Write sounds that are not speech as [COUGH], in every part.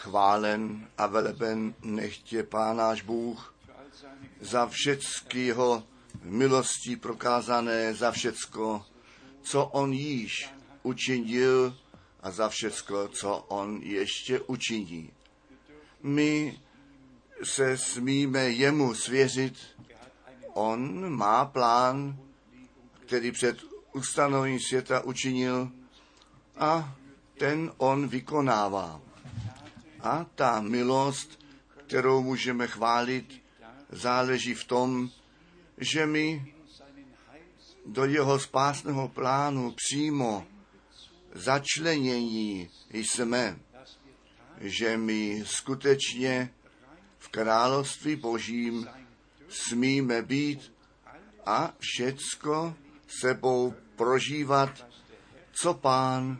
chválen a veleben nechtě Pán náš Bůh za všecky jeho milostí prokázané, za všecko, co on již učinil a za všecko, co on ještě učiní. My se smíme jemu svěřit. On má plán, který před ustanovením světa učinil a ten on vykonává. A ta milost, kterou můžeme chválit, záleží v tom, že my do jeho spásného plánu přímo začlenění jsme, že my skutečně v království božím smíme být a všecko sebou prožívat, co pán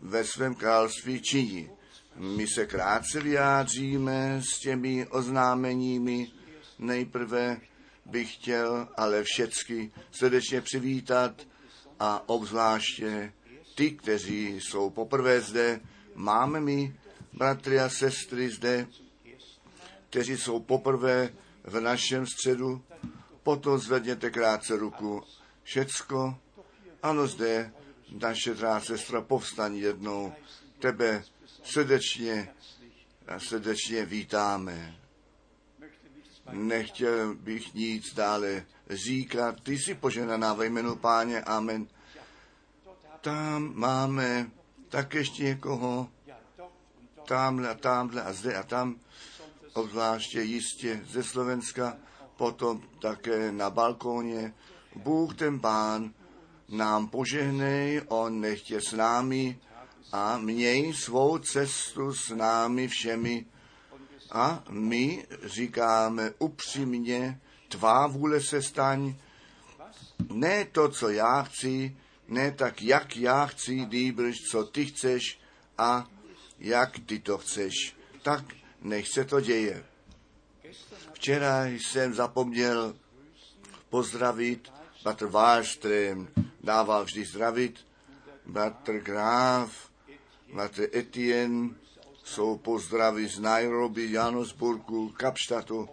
ve svém království činí. My se krátce vyjádříme s těmi oznámeními. Nejprve bych chtěl ale všecky srdečně přivítat a obzvláště ty, kteří jsou poprvé zde. Máme mi bratry a sestry zde, kteří jsou poprvé v našem středu. Potom zvedněte krátce ruku. Všecko. Ano, zde naše drá sestra povstaň jednou. Tebe srdečně srdečně vítáme. Nechtěl bych nic dále říkat. Ty jsi poženaná ve jménu páně. Amen. Tam máme tak ještě někoho, tamhle a tamhle a zde a tam, obzvláště jistě ze Slovenska, potom také na balkóně. Bůh ten pán nám požehnej, on nechtě s námi a měj svou cestu s námi všemi. A my říkáme upřímně, tvá vůle se staň, ne to, co já chci, ne tak, jak já chci, nýbrž, co ty chceš a jak ty to chceš. Tak nech se to děje. Včera jsem zapomněl pozdravit Batr Wallström, dával vždy zdravit, Batr Graf, Batr Etienne, jsou pozdravy z Nairobi, Janosburgu, Kapštatu,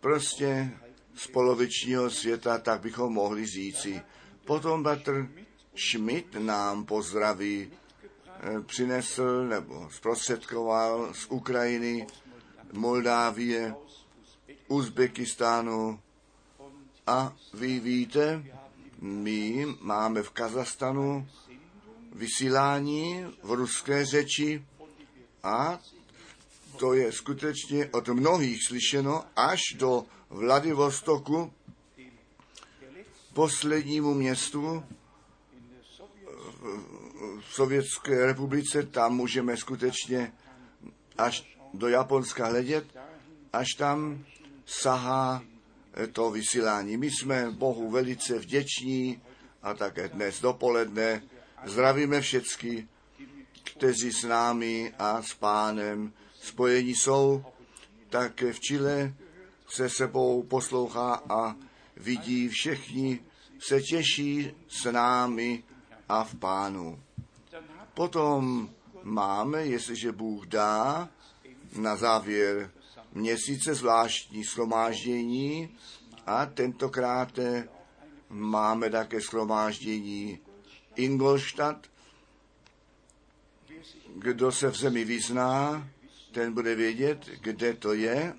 prostě z polovičního světa, tak bychom mohli říci. Potom Batr Schmidt nám pozdraví eh, přinesl nebo zprostředkoval z Ukrajiny, Moldávie, Uzbekistánu a vy víte, my máme v Kazastanu vysílání v ruské řeči a to je skutečně od mnohých slyšeno až do Vladivostoku, poslednímu městu v Sovětské republice, tam můžeme skutečně až do Japonska hledět, až tam sahá to vysílání. My jsme Bohu velice vděční a také dnes dopoledne zdravíme všecky, kteří s námi a s pánem spojení jsou, tak v Chile se sebou poslouchá a vidí všichni, se těší s námi a v pánu. Potom máme, jestliže Bůh dá, na závěr měsíce zvláštní shromáždění a tentokrát máme také shromáždění Ingolstadt. Kdo se v zemi vyzná, ten bude vědět, kde to je.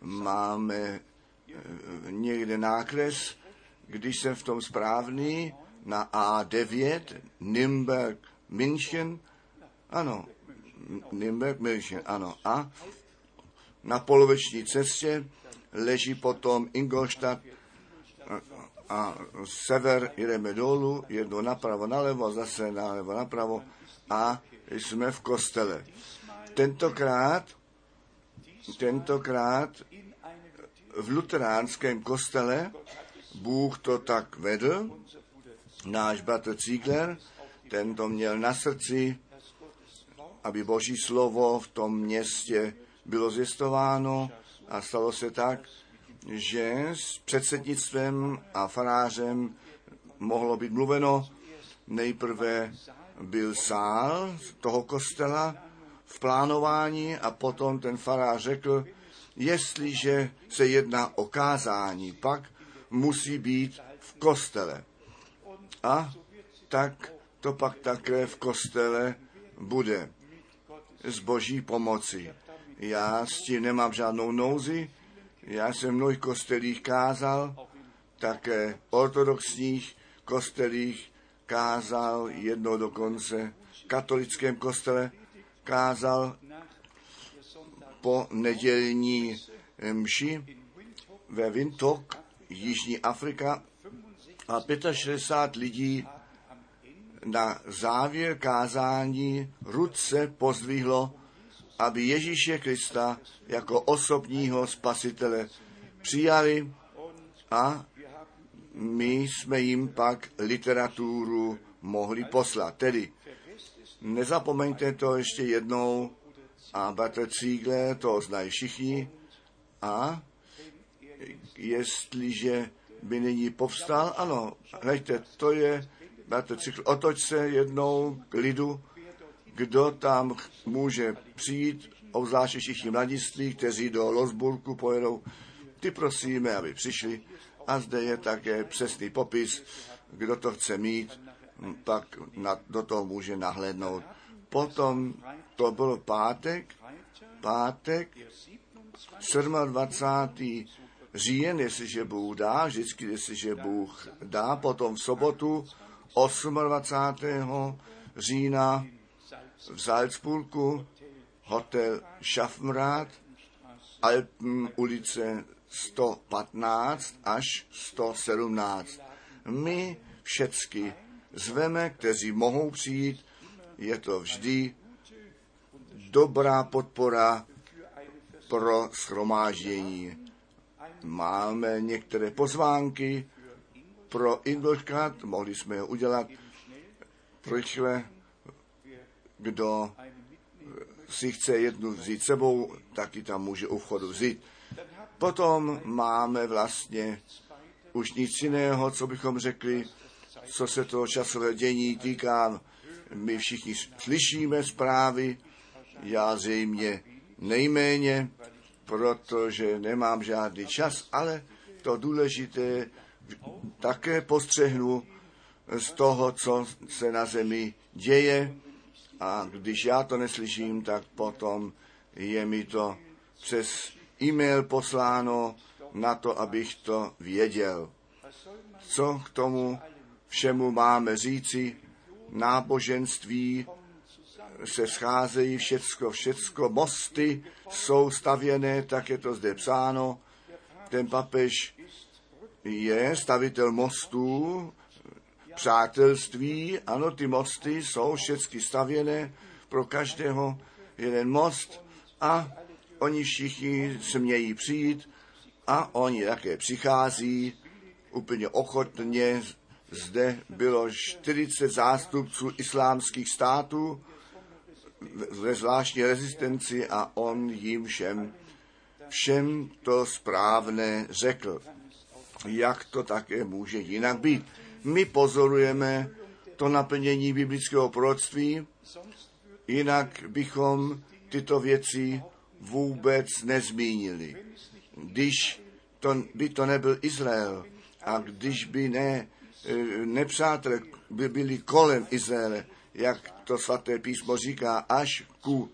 Máme eh, někde nákres, když jsem v tom správný, na A9, Nürnberg, München, ano, Nürnberg, München, ano, a na poloviční cestě leží potom Ingolstadt a, sever jdeme dolů, jednou napravo, nalevo, zase nalevo, napravo a jsme v kostele. Tentokrát, tentokrát v luteránském kostele Bůh to tak vedl, náš bratr Ziegler, ten to měl na srdci, aby Boží slovo v tom městě bylo zjistováno a stalo se tak, že s předsednictvem a farářem mohlo být mluveno. Nejprve byl sál toho kostela v plánování a potom ten farář řekl, jestliže se jedná o kázání, pak musí být v kostele. A tak to pak také v kostele bude s boží pomoci. Já s tím nemám žádnou nouzi, já jsem v mnohých kostelích kázal, také ortodoxních kostelích kázal, jedno dokonce v katolickém kostele kázal po nedělní mši ve Windhoek, Jižní Afrika a 65 lidí na závěr kázání ruce pozdvihlo, aby Ježíše Krista jako osobního spasitele přijali a my jsme jim pak literaturu mohli poslat. Tedy nezapomeňte to ještě jednou a Bratr Cígle, to znají všichni a jestliže by nyní povstal, ano, hleďte, to je, Bratr Cígle, otoč se jednou k lidu, kdo tam může přijít, obzvláště všichni mladiství, kteří do Losburku pojedou, ty prosíme, aby přišli a zde je také přesný popis, kdo to chce mít, pak na, do toho může nahlédnout. Potom to byl pátek, pátek 27. říjen, jestliže Bůh dá, vždycky, jestliže Bůh dá, potom v sobotu 28. října v Salzburgu, hotel Schaffenrad, Alpen ulice 115 až 117. My všecky zveme, kteří mohou přijít, je to vždy dobrá podpora pro schromáždění. Máme některé pozvánky pro Ingolstadt, mohli jsme je udělat rychle, kdo si chce jednu vzít sebou, taky tam může u vchodu vzít. Potom máme vlastně už nic jiného, co bychom řekli, co se toho časové dění týká. My všichni slyšíme zprávy, já zřejmě nejméně, protože nemám žádný čas, ale to důležité také postřehnu z toho, co se na zemi děje a když já to neslyším, tak potom je mi to přes e-mail posláno na to, abych to věděl. Co k tomu všemu máme říci? Náboženství se scházejí všecko, všecko, mosty jsou stavěné, tak je to zde psáno. Ten papež je stavitel mostů, přátelství, ano, ty mosty jsou všechny stavěné pro každého jeden most a oni všichni smějí přijít a oni také přichází úplně ochotně. Zde bylo 40 zástupců islámských států ve zvláštní rezistenci a on jim všem, všem to správné řekl. Jak to také může jinak být? My pozorujeme to naplnění biblického proroctví, jinak bychom tyto věci vůbec nezmínili. Když to, by to nebyl Izrael a když by ne, e, nepřátelé by byli kolem Izraele, jak to svaté písmo říká, až ku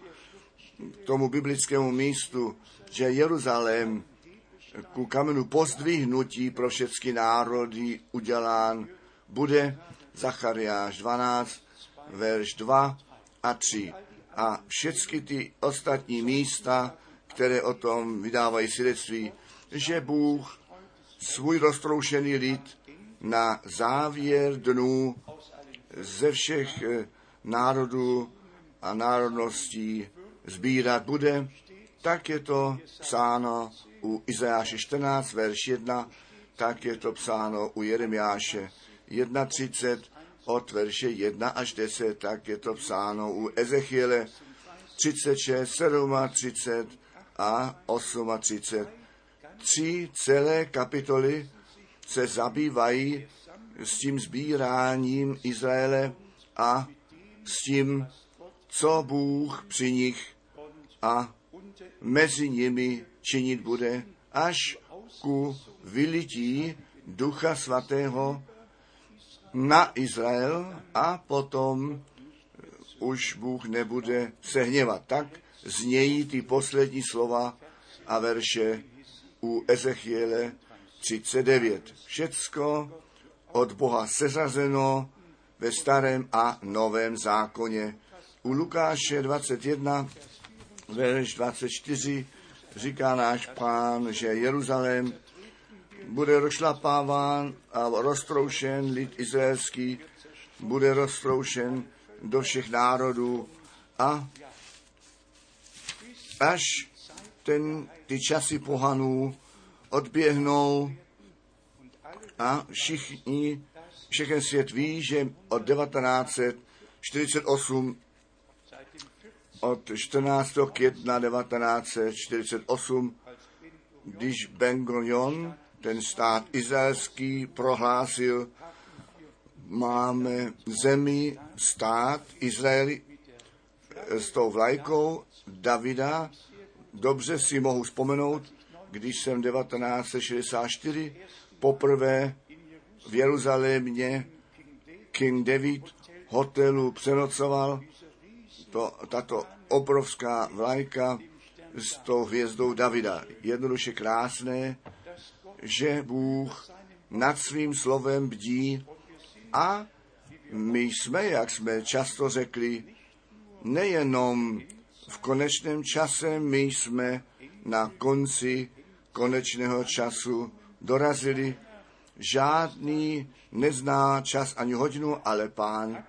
tomu biblickému místu, že Jeruzalém ku kamenu pozdvihnutí pro všechny národy udělán bude Zachariáš 12, verš 2 a 3 a všechny ty ostatní místa, které o tom vydávají svědectví, že Bůh svůj roztroušený lid na závěr dnů ze všech eh, národů a národností sbírat bude, tak je to psáno u Izajáše 14, verš 1, tak je to psáno u Jeremiáše 31, od verše 1 až 10, tak je to psáno u Ezechiele 36, 37 a 38. Tři celé kapitoly se zabývají s tím sbíráním Izraele a s tím, co Bůh při nich a mezi nimi činit bude, až ku vylití Ducha Svatého na Izrael a potom už Bůh nebude se hněvat. Tak znějí ty poslední slova a verše u Ezechiele 39. Všecko od Boha seřazeno ve starém a novém zákoně. U Lukáše 21, verš 24 říká náš pán, že Jeruzalém bude rozšlapáván a roztroušen lid izraelský, bude roztroušen do všech národů a až ten, ty časy pohanů odběhnou a všichni, všechen svět ví, že od 1948 od 14. května 1948, když Ben Gurion, ten stát izraelský, prohlásil, máme zemi, stát Izraeli s tou vlajkou Davida, dobře si mohu vzpomenout, když jsem 1964 poprvé v Jeruzalémě King David hotelu přenocoval, to, tato obrovská vlajka s tou hvězdou Davida. Jednoduše krásné, že Bůh nad svým slovem bdí a my jsme, jak jsme často řekli, nejenom v konečném čase, my jsme na konci konečného času dorazili. Žádný nezná čas ani hodinu, ale pán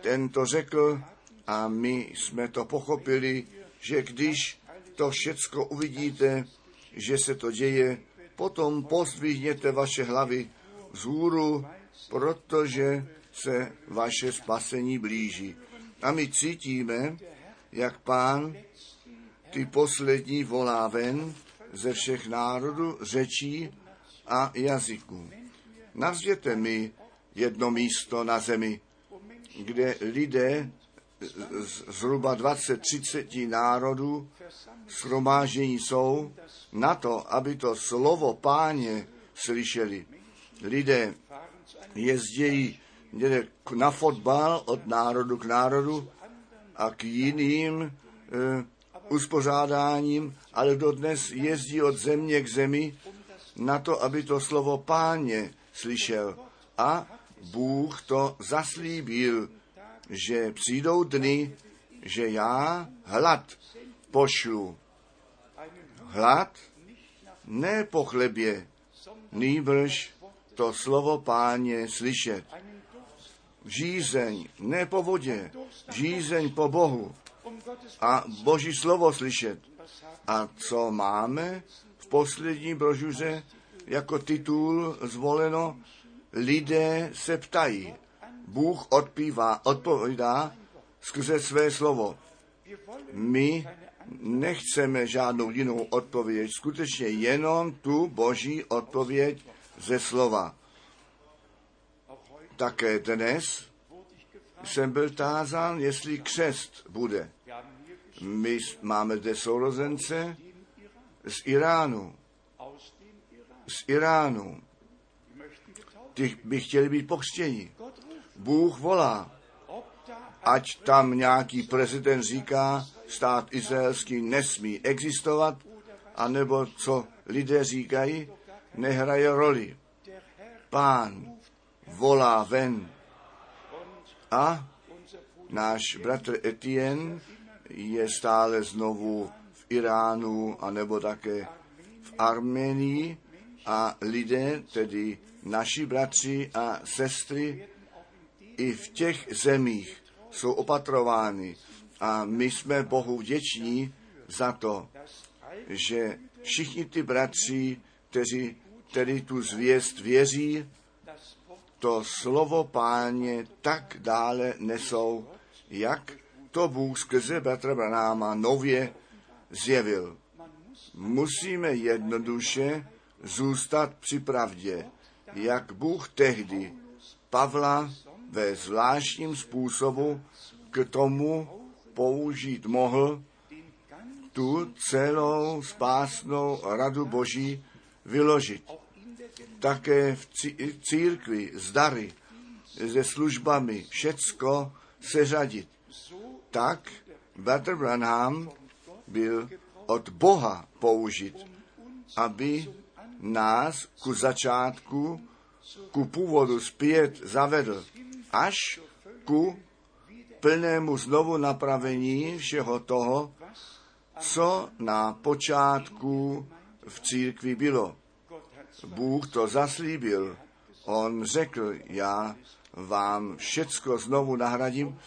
ten to řekl a my jsme to pochopili, že když to všecko uvidíte, že se to děje, potom pozdvihněte vaše hlavy vzhůru, protože se vaše spasení blíží. A my cítíme, jak pán ty poslední volá ven ze všech národů, řečí a jazyků. Nazvěte mi jedno místo na zemi, kde lidé zhruba 20-30 národů schromáždění jsou na to, aby to slovo páně slyšeli. Lidé jezdějí na fotbal od národu k národu a k jiným e, uspořádáním, ale dodnes jezdí od země k zemi na to, aby to slovo páně slyšel. A Bůh to zaslíbil, že přijdou dny, že já hlad pošlu. Hlad ne po chlebě, nýbrž to slovo páně slyšet. Žízeň ne po vodě, žízeň po Bohu a Boží slovo slyšet. A co máme v poslední brožuře jako titul zvoleno? Lidé se ptají. Bůh odpívá, odpovídá skrze své slovo. My nechceme žádnou jinou odpověď, skutečně jenom tu boží odpověď ze slova. Také dnes jsem byl tázán, jestli křest bude. My máme zde sourozence z Iránu. Z Iránu. Ty by chtěli být pokřtěni. Bůh volá, ať tam nějaký prezident říká, stát izraelský nesmí existovat, anebo co lidé říkají, nehraje roli. Pán volá ven. A náš bratr Etienne je stále znovu v Iránu, anebo také v Armenii. A lidé, tedy naši bratři a sestry, i v těch zemích jsou opatrovány. A my jsme Bohu vděční za to, že všichni ty bratři, kteří tedy tu zvěst věří, to slovo páně tak dále nesou, jak to Bůh skrze bratra Branáma nově zjevil. Musíme jednoduše zůstat při pravdě, jak Bůh tehdy Pavla ve zvláštním způsobu k tomu použít mohl tu celou spásnou radu Boží vyložit. Také v církvi s dary, se službami, všecko seřadit. Tak Bratr Branham byl od Boha použit, aby nás ku začátku, ku původu zpět zavedl, až ku plnému znovu napravení všeho toho, co na počátku v církvi bylo. Bůh to zaslíbil. On řekl, já vám všecko znovu nahradím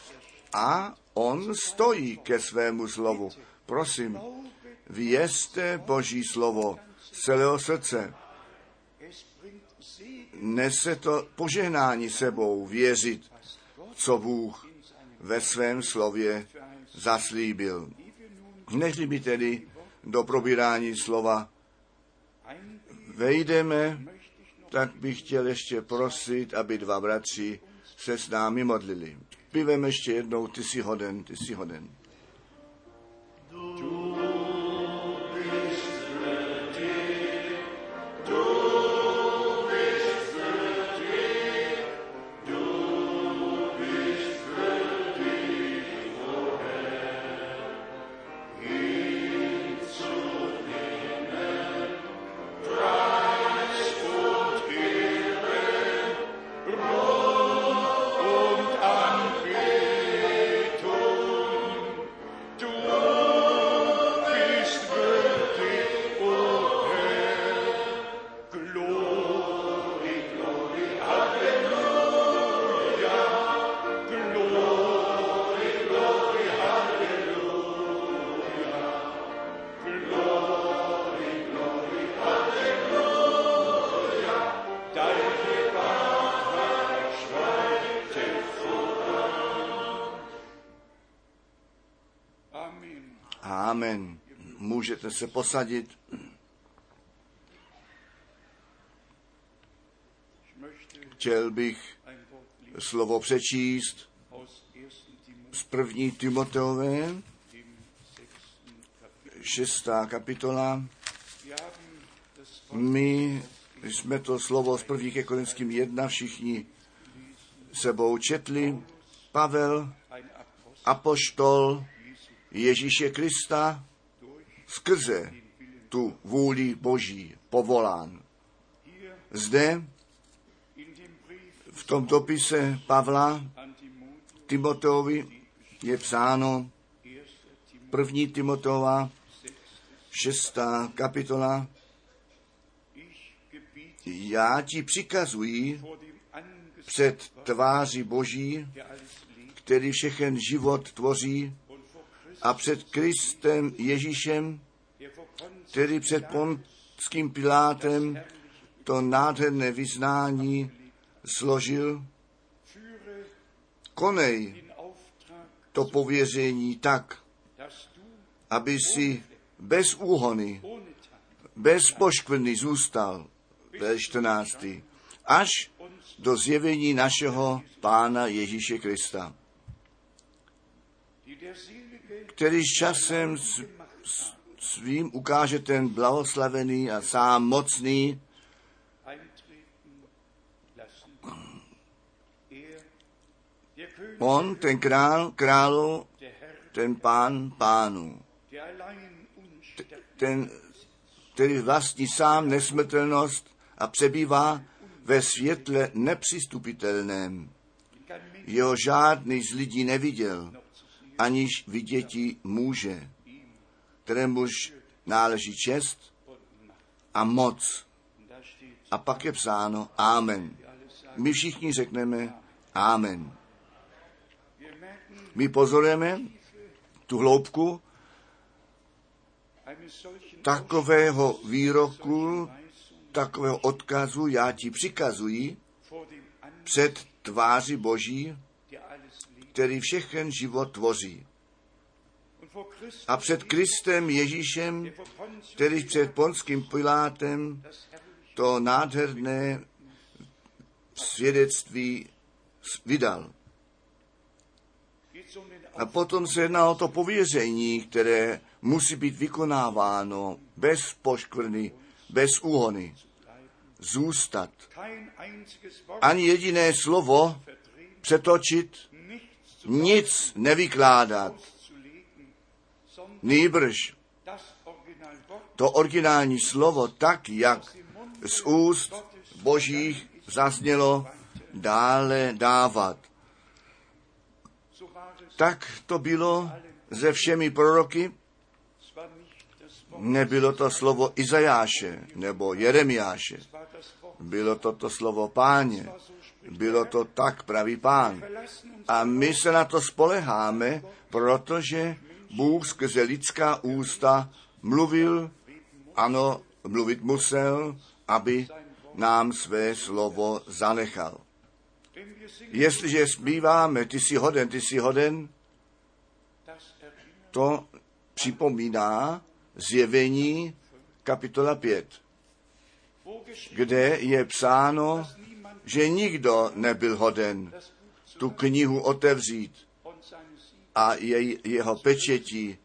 a on stojí ke svému slovu. Prosím, vězte Boží slovo z celého srdce. Nese to požehnání sebou věřit, co Bůh ve svém slově zaslíbil. Nežli by tedy do probírání slova vejdeme, tak bych chtěl ještě prosit, aby dva bratři se s námi modlili. Pivem ještě jednou, ty jsi hoden, ty jsi hoden. Můžete se posadit. Chtěl bych slovo přečíst z první Timoteové, šestá kapitola. My jsme to slovo z první ke Korinským jedna všichni sebou četli. Pavel, apoštol, Ježíše Krista skrze tu vůli Boží povolán. Zde v tom dopise Pavla Timoteovi je psáno první Timotova, šestá kapitola. Já ti přikazuji před tváří Boží, který všechen život tvoří, a před Kristem Ježíšem, který před Pontským Pilátem to nádherné vyznání složil, konej to pověření tak, aby si bez úhony, bez poškvrny zůstal, ve 14. až do zjevení našeho Pána Ježíše Krista který časem svým ukáže ten blahoslavený a sám mocný, On, ten král, králu, ten pán pánu, ten, který vlastní sám nesmrtelnost a přebývá ve světle nepřistupitelném. Jeho žádný z lidí neviděl aniž viděti může, kterémuž náleží čest a moc. A pak je psáno Amen. My všichni řekneme Amen. My pozorujeme tu hloubku takového výroku, takového odkazu, já ti přikazuji před tváři Boží, který všechen život tvoří. A před Kristem Ježíšem, který před Ponským Pilátem to nádherné svědectví vydal. A potom se jedná o to pověření, které musí být vykonáváno bez poškvrny, bez úhony. Zůstat. Ani jediné slovo přetočit, nic nevykládat. Nýbrž to originální slovo tak, jak z úst božích zaznělo, dále dávat. Tak to bylo ze všemi proroky. Nebylo to slovo Izajáše nebo Jeremiáše. Bylo to to slovo páně. Bylo to tak, pravý pán. A my se na to spoleháme, protože Bůh skrze lidská ústa mluvil, ano, mluvit musel, aby nám své slovo zanechal. Jestliže zpíváme, ty jsi hoden, ty jsi hoden, to připomíná zjevení kapitola 5, kde je psáno, že nikdo nebyl hoden tu knihu otevřít a jej, jeho pečetí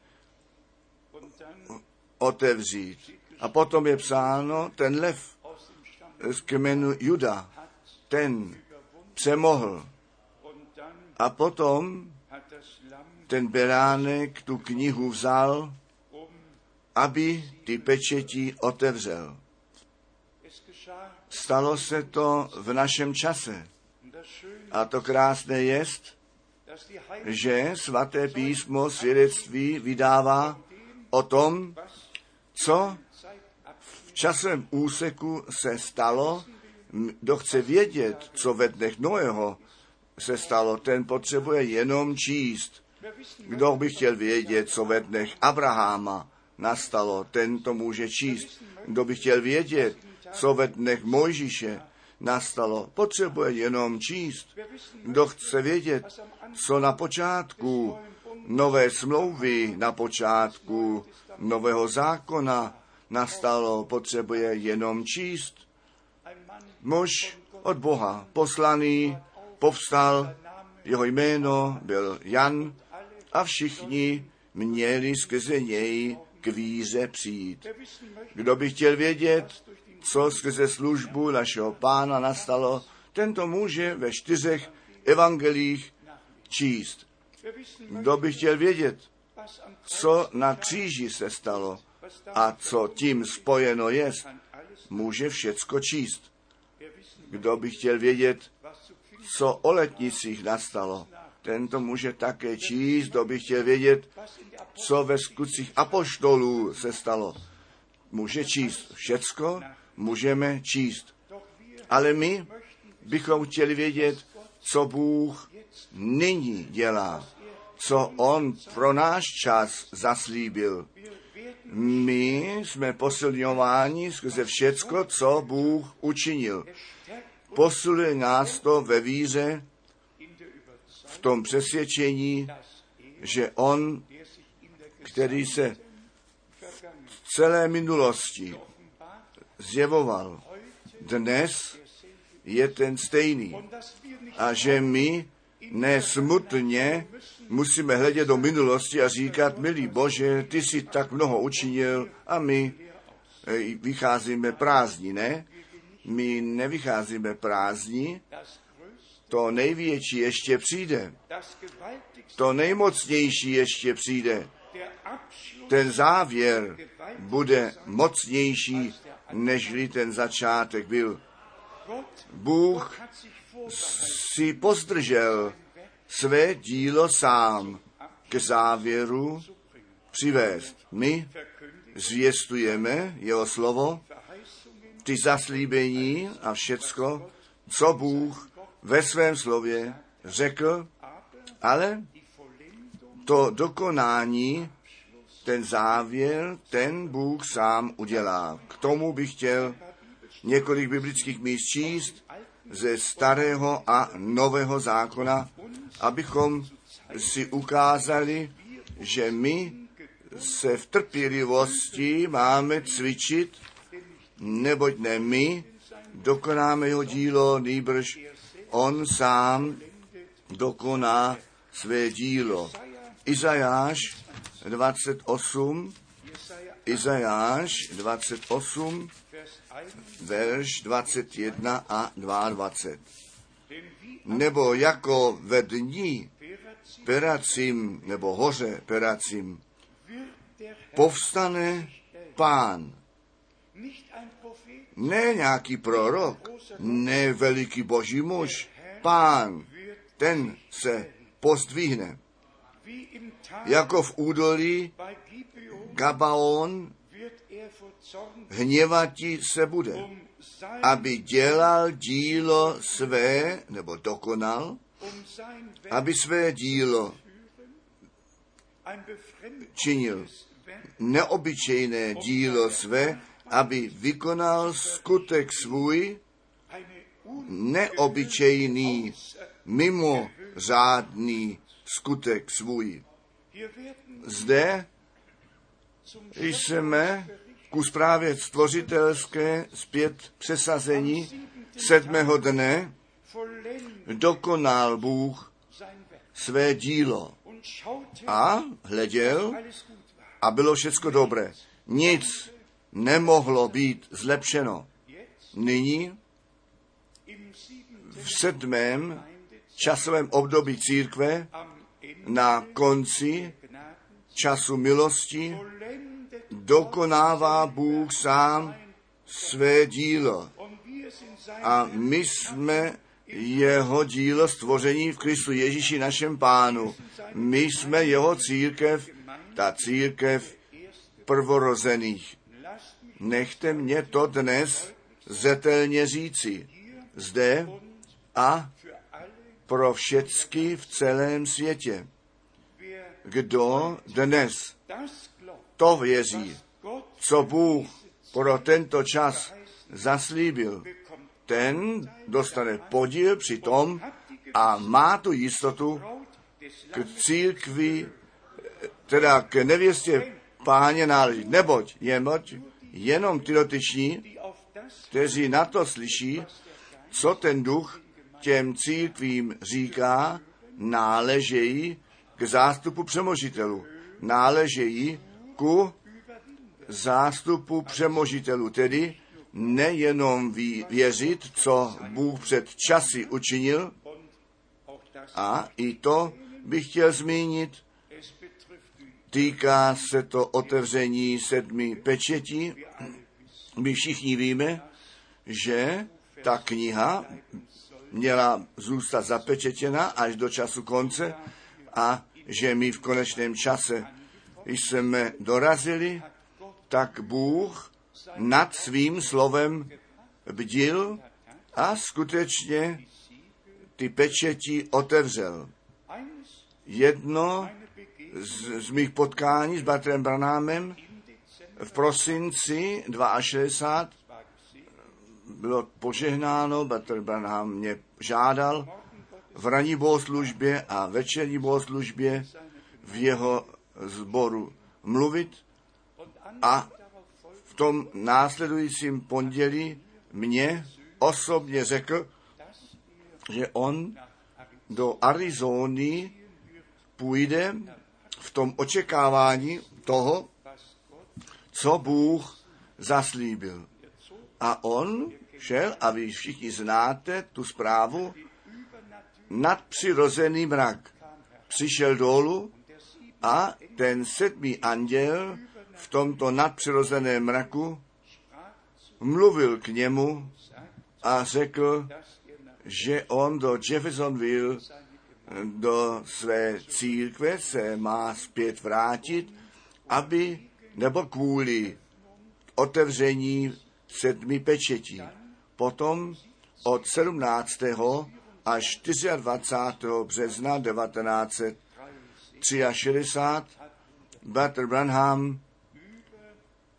otevřít. A potom je psáno, ten lev z kmenu Juda, ten přemohl. A potom ten beránek tu knihu vzal, aby ty pečetí otevřel. Stalo se to v našem čase. A to krásné je, že svaté písmo svědectví vydává o tom, co v časem úseku se stalo. Kdo chce vědět, co ve dnech Noého se stalo, ten potřebuje jenom číst. Kdo by chtěl vědět, co ve dnech Abraháma nastalo, ten to může číst. Kdo by chtěl vědět, co ve dnech Mojžíše nastalo, potřebuje jenom číst. Kdo chce vědět, co na počátku nové smlouvy, na počátku nového zákona nastalo, potřebuje jenom číst. Muž od Boha poslaný povstal, jeho jméno byl Jan a všichni měli skrze něj k víře přijít. Kdo by chtěl vědět, co skrze službu našeho pána nastalo, tento může ve čtyřech evangelích číst. Kdo by chtěl vědět, co na kříži se stalo a co tím spojeno je, může všecko číst. Kdo by chtěl vědět, co o letnicích nastalo, tento může také číst, kdo by chtěl vědět, co ve skutcích apoštolů se stalo. Může číst všecko, můžeme číst. Ale my bychom chtěli vědět, co Bůh nyní dělá, co On pro náš čas zaslíbil. My jsme posilňováni skrze všecko, co Bůh učinil. Posiluje nás to ve víře, v tom přesvědčení, že On, který se v celé minulosti zjevoval, dnes je ten stejný. A že my nesmutně musíme hledět do minulosti a říkat, milý Bože, ty jsi tak mnoho učinil a my e, vycházíme prázdní, ne? My nevycházíme prázdní, to největší ještě přijde. To nejmocnější ještě přijde. Ten závěr bude mocnější, nežli ten začátek byl. Bůh si pozdržel své dílo sám k závěru přivést. My zvěstujeme jeho slovo, ty zaslíbení a všecko, co Bůh ve svém slově řekl, ale to dokonání, ten závěr, ten Bůh sám udělá. K tomu bych chtěl několik biblických míst číst ze starého a nového zákona, abychom si ukázali, že my se v trpělivosti máme cvičit, neboť ne my dokonáme jeho dílo, nýbrž on sám dokoná své dílo. Izajáš 28, Izajáš 28, verš 21 a 22. Nebo jako ve dní peracím, nebo hoře peracím, povstane pán. Ne nějaký prorok, ne veliký boží muž, pán, ten se pozdvihne. Jako v údolí Gabaon hněvatí se bude, aby dělal dílo své, nebo dokonal, aby své dílo činil. Neobyčejné dílo své, aby vykonal skutek svůj, neobyčejný, mimořádný skutek svůj. Zde jsme ku zprávě stvořitelské zpět přesazení sedmého dne dokonal Bůh své dílo a hleděl a bylo všecko dobré. Nic nemohlo být zlepšeno. Nyní v sedmém časovém období církve na konci času milosti dokonává Bůh sám své dílo. A my jsme jeho dílo stvoření v Kristu Ježíši našem pánu. My jsme jeho církev, ta církev prvorozených. Nechte mě to dnes zetelně říci. Zde a pro všecky v celém světě. Kdo dnes to věří, co Bůh pro tento čas zaslíbil, ten dostane podíl při tom a má tu jistotu k církvi, teda k nevěstě páně náleží. Neboť, jeboť jenom ty dotyční, kteří na to slyší, co ten duch těm církvím říká, náležejí k zástupu přemožitelů. Náležejí ku zástupu přemožitelů, tedy nejenom věřit, co Bůh před časy učinil, a i to bych chtěl zmínit, týká se to otevření sedmi pečetí. My všichni víme, že ta kniha měla zůstat zapečetěna až do času konce a že my v konečném čase jsme dorazili, tak Bůh nad svým slovem bdil a skutečně ty pečeti otevřel. Jedno z, z mých potkání s Batrem Branámem v prosinci 62 bylo požehnáno, Batr Branham mě žádal v ranní bohoslužbě a večerní bohoslužbě v jeho sboru mluvit a v tom následujícím pondělí mě osobně řekl, že on do Arizony půjde v tom očekávání toho, co Bůh zaslíbil. A on šel, a vy všichni znáte tu zprávu, nadpřirozený mrak. Přišel dolů a ten sedmý anděl v tomto nadpřirozeném mraku mluvil k němu a řekl, že on do Jeffersonville, do své církve se má zpět vrátit, aby, nebo kvůli otevření sedmi pečetí. Potom od 17. až 24. března 1963 Bater Branham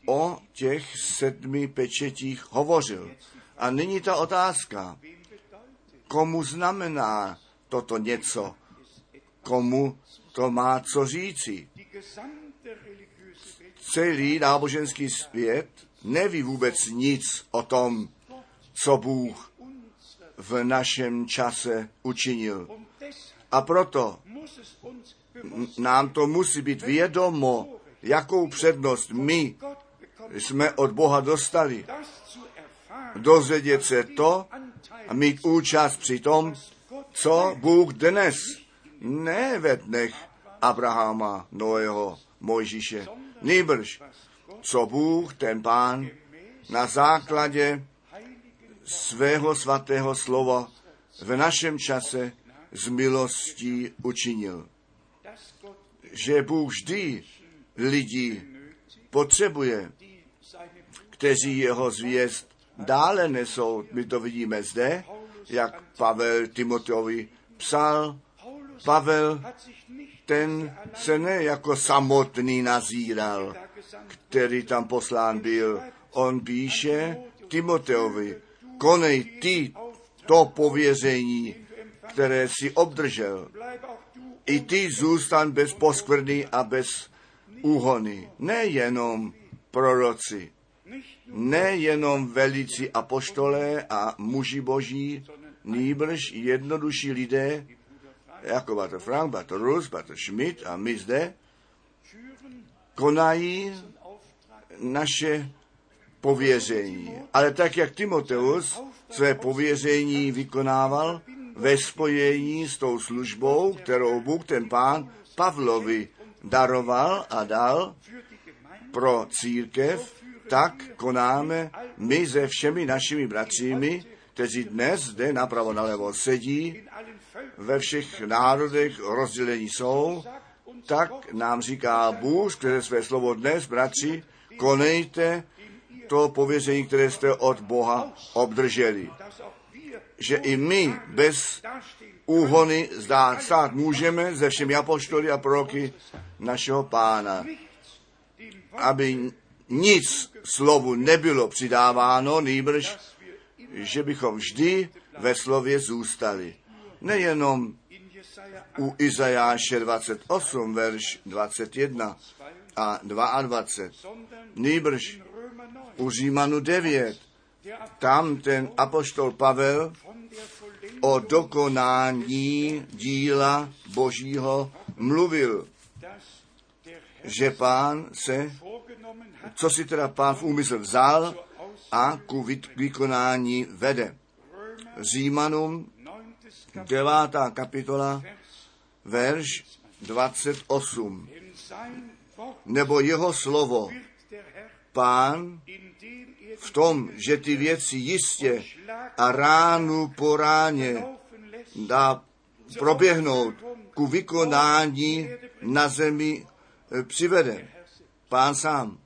o těch sedmi pečetích hovořil. A nyní ta otázka, komu znamená toto něco, komu to má co říci. Celý náboženský svět neví vůbec nic o tom, co Bůh v našem čase učinil. A proto nám to musí být vědomo, jakou přednost my jsme od Boha dostali. Dozvědět se to a mít účast při tom, co Bůh dnes, ne ve dnech Abrahama, Noého, Mojžíše, nýbrž, co Bůh, ten pán, na základě svého svatého slova v našem čase z milostí učinil. Že Bůh vždy lidi potřebuje, kteří jeho zvěst dále nesou. My to vidíme zde, jak Pavel Timoteovi psal. Pavel, ten se ne jako samotný nazíral, který tam poslán byl. On píše Timoteovi, konej ty to pověření, které si obdržel. I ty zůstan bez poskvrny a bez úhony. Nejenom proroci, nejenom velici apoštolé a muži boží, nýbrž jednodušší lidé, jako Bater Frank, Bater Rus, Bater Schmidt a my zde, konají naše pověření. Ale tak, jak Timoteus své pověření vykonával ve spojení s tou službou, kterou Bůh ten pán Pavlovi daroval a dal pro církev, tak konáme my se všemi našimi bratřími, kteří dnes zde napravo nalevo sedí, ve všech národech rozdělení jsou, tak nám říká Bůh, které své slovo dnes, bratři, konejte to pověření, které jste od Boha obdrželi. Že i my bez úhony zdá stát můžeme ze všemi apoštoly a proroky našeho pána, aby nic slovu nebylo přidáváno, nýbrž, že bychom vždy ve slově zůstali. Nejenom u Izajáše 28, verš 21 a 22, nýbrž u Římanu 9, tam ten apoštol Pavel o dokonání díla Božího mluvil, že pán se, co si teda pán v úmysl vzal a ku vykonání vede. Římanům 9. kapitola, verš 28. Nebo jeho slovo, pán, v tom, že ty věci jistě a ránu po ráně dá proběhnout ku vykonání na zemi e, přivede. Pán sám.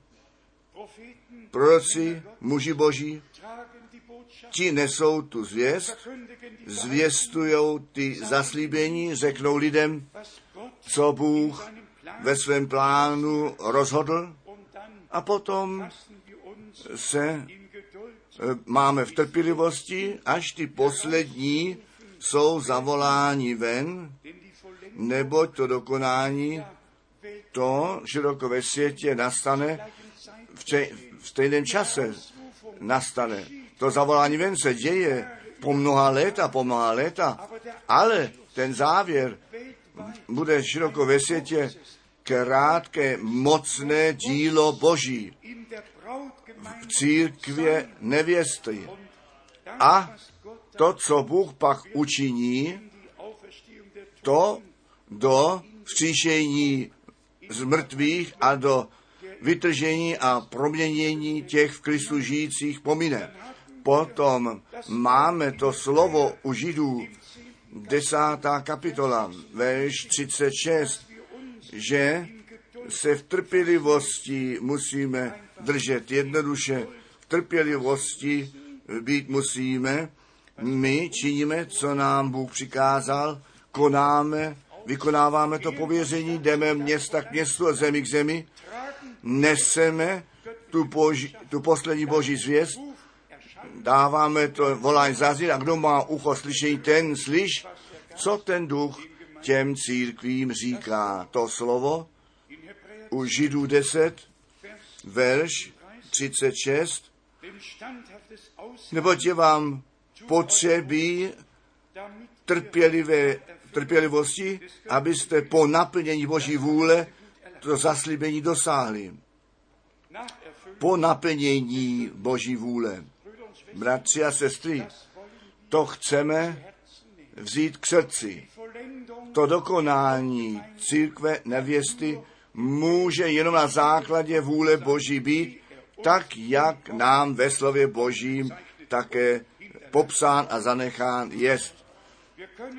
Proroci, muži boží, ti nesou tu zvěst, zvěstujou ty zaslíbení, řeknou lidem, co Bůh ve svém plánu rozhodl. A potom se e, máme v trpělivosti, až ty poslední jsou zavoláni ven, neboť to dokonání, to široko ve světě nastane v, če- v stejném čase nastane. To zavolání ven se děje po mnoha léta, po mnoha léta, ale ten závěr bude široko ve světě krátké, mocné dílo Boží v církvě nevěsty. A to, co Bůh pak učiní, to do vzkříšení z mrtvých a do vytržení a proměnění těch v Kristu žijících pomine. Potom máme to slovo u Židů, desátá kapitola, verš 36, že se v trpělivosti musíme držet jednoduše. V trpělivosti být musíme. My činíme, co nám Bůh přikázal, konáme, vykonáváme to pověření, jdeme města k městu a zemi k zemi, neseme tu, boží, tu poslední boží zvěst, dáváme to volání zazir a kdo má ucho slyšení, ten slyš, co ten duch těm církvím říká. To slovo u Židů 10, verš 36, neboť je vám potřeby trpělivé, trpělivosti, abyste po naplnění Boží vůle to zaslíbení dosáhli. Po naplnění Boží vůle. Bratři a sestry, to chceme vzít k srdci. To dokonání církve nevěsty může jenom na základě vůle Boží být, tak jak nám ve slově Božím také popsán a zanechán jest.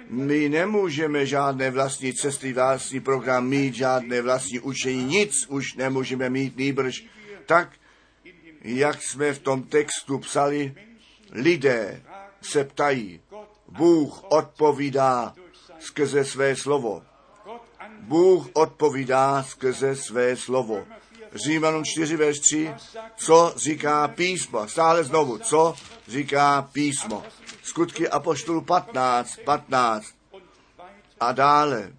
My nemůžeme žádné vlastní cesty, vlastní program mít, žádné vlastní učení, nic už nemůžeme mít, nýbrž tak, jak jsme v tom textu psali, lidé se ptají, Bůh odpovídá skrze své slovo. Bůh odpovídá skrze své slovo. Římanům 4, verš 3, co říká písmo. Stále znovu, co říká písmo. Skutky Apoštolu 15, 15. A dále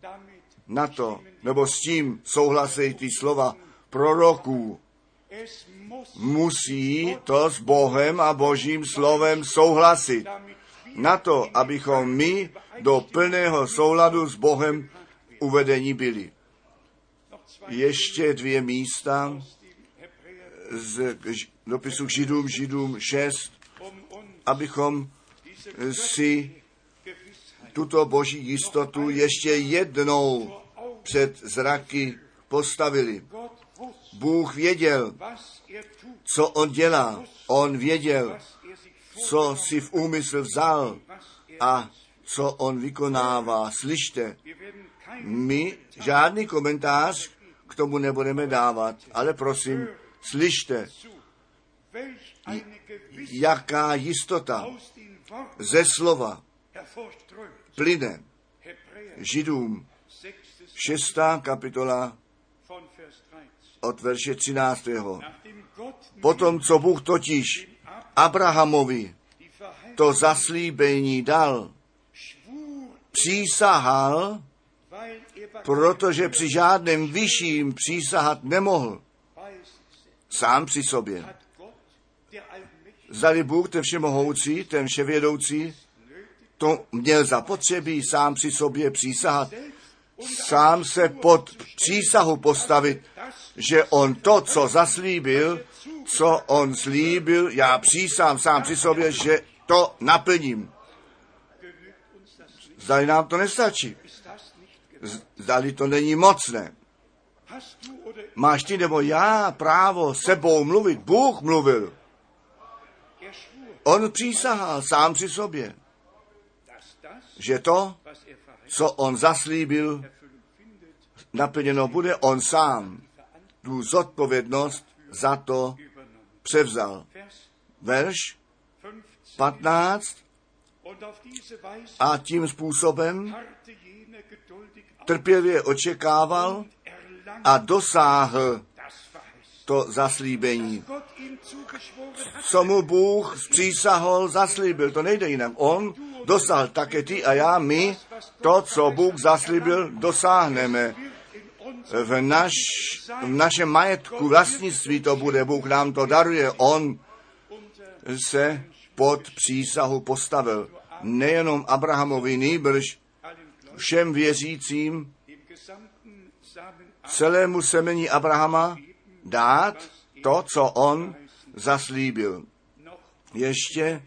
na to, nebo s tím souhlasí ty slova proroků. Musí to s Bohem a Božím slovem souhlasit. Na to, abychom my do plného souladu s Bohem uvedení byli. Ještě dvě místa z dopisu k Židům, Židům 6, abychom si tuto boží jistotu ještě jednou před zraky postavili. Bůh věděl, co on dělá. On věděl, co si v úmysl vzal a co on vykonává. Slyšte, my žádný komentář k tomu nebudeme dávat, ale prosím, slyšte, jaká jistota ze slova plyne Židům 6. kapitola od verše 13. Potom, co Bůh totiž Abrahamovi to zaslíbení dal, přísahal, protože při žádném vyšším přísahat nemohl. Sám při sobě. Zdali Bůh, ten všemohoucí, ten vševědoucí, to měl zapotřebí sám při sobě přísahat, sám se pod přísahu postavit, že on to, co zaslíbil, co on slíbil, já přísám sám při sobě, že to naplním. Zdali nám to nestačí. Zdali to není mocné. Máš ty nebo já právo sebou mluvit? Bůh mluvil. On přísahal sám při sobě, že to, co on zaslíbil, naplněno bude, on sám tu zodpovědnost za to převzal. Verš 15. A tím způsobem trpělivě očekával a dosáhl to zaslíbení. Co mu Bůh přísahol, zaslíbil, to nejde jinak. On dosáhl také ty a já, my, to, co Bůh zaslíbil, dosáhneme. V, naš, v našem majetku, vlastnictví to bude, Bůh nám to daruje, On se pod přísahu postavil. Nejenom Abrahamovi, nýbrž všem věřícím, celému semení Abrahama dát to, co on zaslíbil. Ještě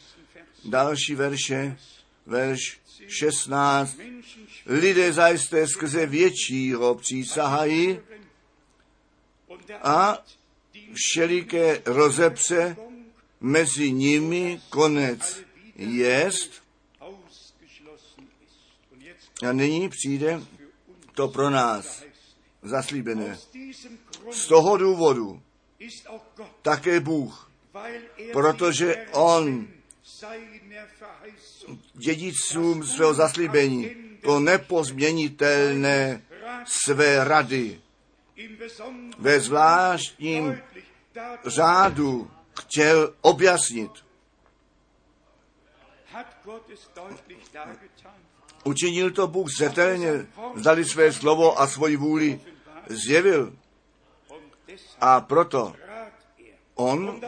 další verše, verš 16. Lidé zajisté skrze většího přísahají a všeliké rozepře mezi nimi konec jest. A nyní přijde to pro nás zaslíbené. Z toho důvodu také Bůh, protože On dědicům svého zaslíbení to nepozměnitelné své rady ve zvláštním řádu chtěl objasnit. Učinil to Bůh zetelně, zdali své slovo a svoji vůli zjevil. A proto On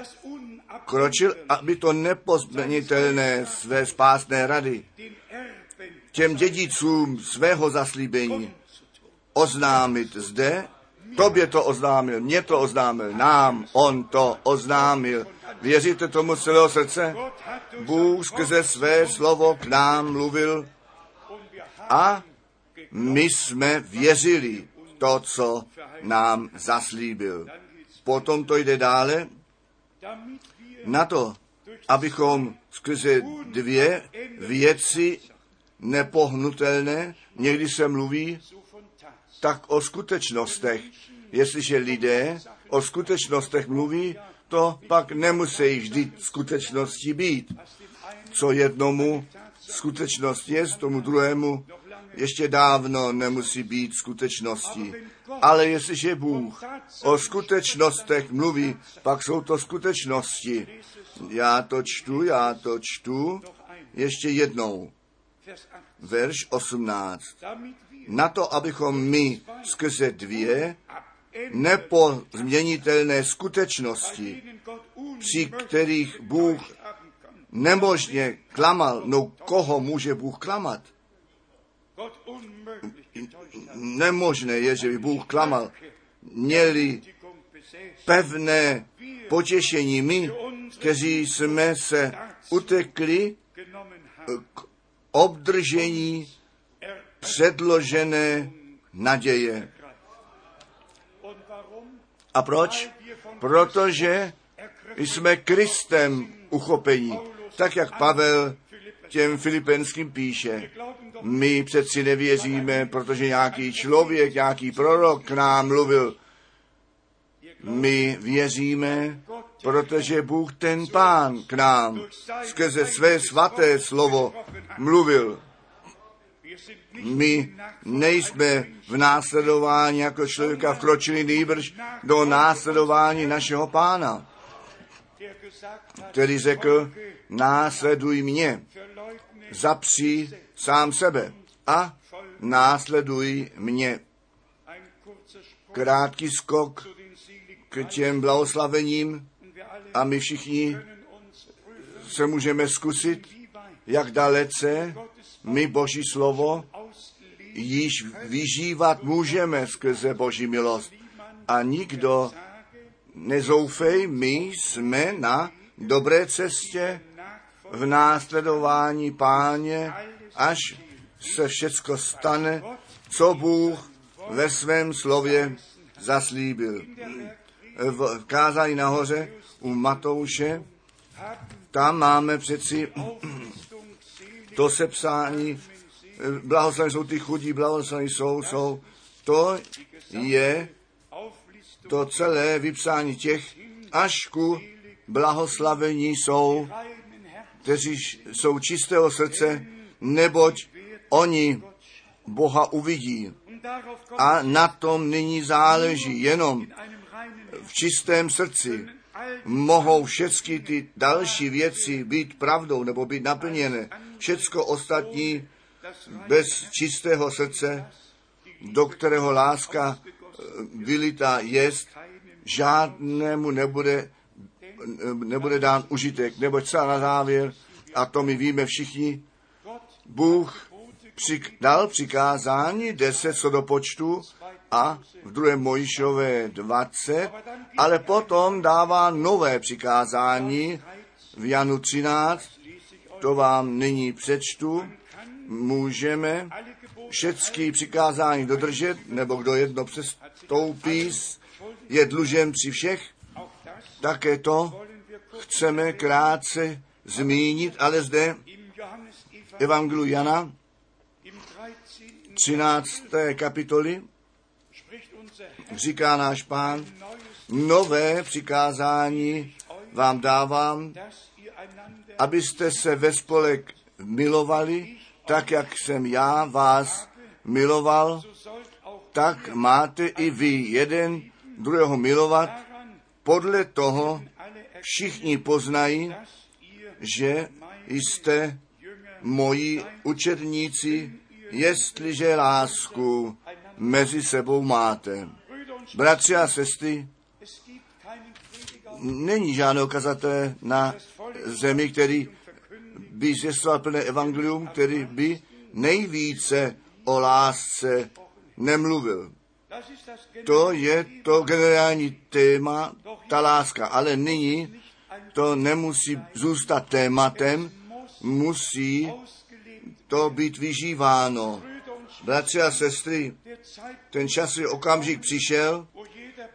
kročil, aby to nepozměnitelné své spásné rady těm dědicům svého zaslíbení oznámit zde. Tobě to oznámil, mě to oznámil, nám on to oznámil. Věříte tomu z celého srdce? Bůh skrze své slovo k nám mluvil a my jsme věřili to, co nám zaslíbil. Potom to jde dále na to, abychom skrze dvě věci nepohnutelné, někdy se mluví tak o skutečnostech. Jestliže lidé o skutečnostech mluví, to pak nemusí vždy skutečnosti být. Co jednomu skutečnost je, tomu druhému ještě dávno nemusí být skutečností. Ale jestliže Bůh o skutečnostech mluví, pak jsou to skutečnosti. Já to čtu, já to čtu ještě jednou. Verš 18. Na to, abychom my skrze dvě nepozměnitelné skutečnosti, při kterých Bůh nemožně klamal, no koho může Bůh klamat? Nemožné je, že by Bůh klamal. Měli pevné potěšení my, kteří jsme se utekli k obdržení předložené naděje. A proč? Protože jsme Kristem uchopení. Tak jak Pavel těm filipenským píše. My přeci nevěříme, protože nějaký člověk, nějaký prorok k nám mluvil. My věříme, protože Bůh ten Pán k nám skrze své svaté slovo mluvil. My nejsme v následování jako člověka vkročili nejbrž do následování našeho pána, který řekl, následuj mě, zapří sám sebe a následuj mě. Krátký skok k těm blahoslavením a my všichni se můžeme zkusit, jak dalece my Boží slovo již vyžívat můžeme skrze Boží milost. A nikdo nezoufej, my jsme na dobré cestě v následování páně, až se všecko stane, co Bůh ve svém slově zaslíbil. V kázání nahoře u Matouše, tam máme přeci [CLEARS THROAT] to sepsání, blahoslaví jsou ty chudí, blahoslaví jsou, jsou, to je to celé vypsání těch, až ku blahoslavení jsou, kteří jsou čistého srdce, neboť oni Boha uvidí. A na tom nyní záleží jenom v čistém srdci. Mohou všechny ty další věci být pravdou nebo být naplněné. Všecko ostatní bez čistého srdce, do kterého láska vylitá jest, žádnému nebude, nebude dán užitek. Neboť celá na závěr, a to my víme všichni, Bůh přik, dal přikázání 10 co do počtu a v druhé Mojišové 20, ale potom dává nové přikázání v Janu 13, to vám nyní přečtu, můžeme všechny přikázání dodržet, nebo kdo jedno přestoupí, je dlužen při všech, také to chceme krátce zmínit, ale zde Evangelu Jana 13. kapitoly říká náš pán, nové přikázání vám dávám, abyste se ve spolek milovali, tak jak jsem já vás miloval, tak máte i vy jeden druhého milovat. Podle toho všichni poznají, že jste moji učedníci, jestliže lásku mezi sebou máte. Bratři a sestry, není žádného kazatele na zemi, který by zjistoval plné evangelium, který by nejvíce o lásce nemluvil. To je to generální téma, ta láska. Ale nyní to nemusí zůstat tématem, musí to být vyžíváno. Bratři a sestry, ten časový okamžik přišel,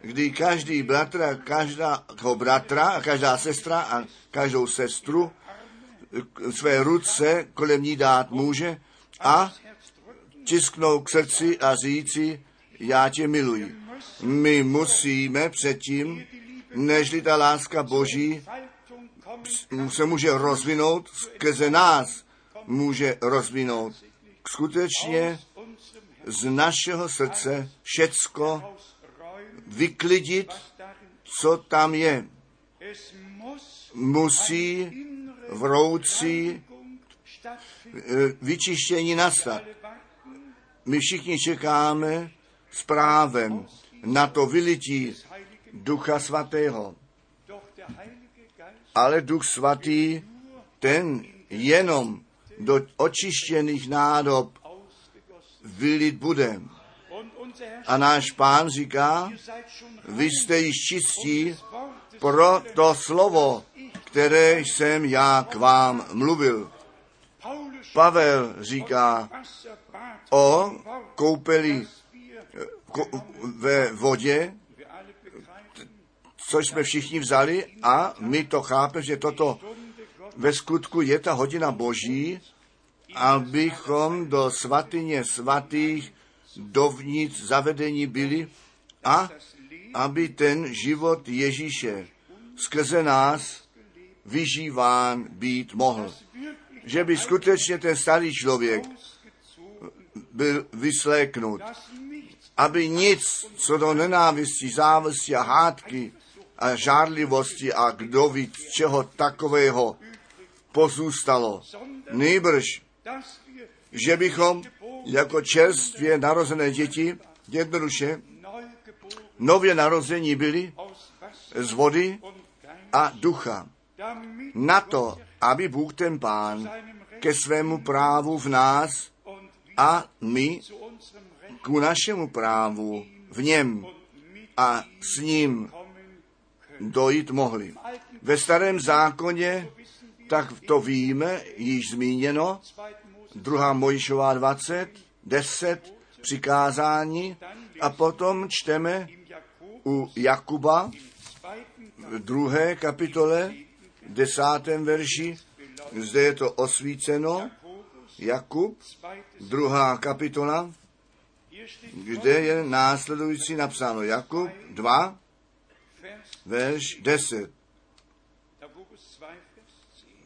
kdy každý bratr a každého bratra a každá sestra a každou sestru své ruce kolem ní dát může a tisknout k srdci a říci, já tě miluji. My musíme předtím, nežli ta láska Boží se může rozvinout, skrze nás může rozvinout. Skutečně z našeho srdce všecko vyklidit, co tam je. Musí vroucí vyčištění nastat. My všichni čekáme s právem na to vylití Ducha Svatého. Ale Duch Svatý, ten jenom do očištěných nádob vylit bude. A náš pán říká, vy jste již čistí pro to slovo, které jsem já k vám mluvil. Pavel říká o koupeli ve vodě, což jsme všichni vzali a my to chápeme, že toto ve skutku je ta hodina boží, abychom do svatyně svatých dovnitř zavedení byli a aby ten život Ježíše skrze nás vyžíván být mohl. Že by skutečně ten starý člověk byl vysléknut, aby nic, co do nenávistí, závisti a hádky a žádlivosti a kdo ví čeho takového pozůstalo. Nejbrž, že bychom jako čerstvě narozené děti jednoduše nově narození byli z vody a ducha. Na to, aby Bůh ten Pán ke svému právu v nás a my k našemu právu v něm a s ním dojít mohli. Ve starém zákoně, tak to víme, již zmíněno, 2. Mojišová 20, 10 přikázání a potom čteme u Jakuba v druhé kapitole, desátém verši, zde je to osvíceno, Jakub, druhá kapitola, kde je následující napsáno Jakub 2, verš 10.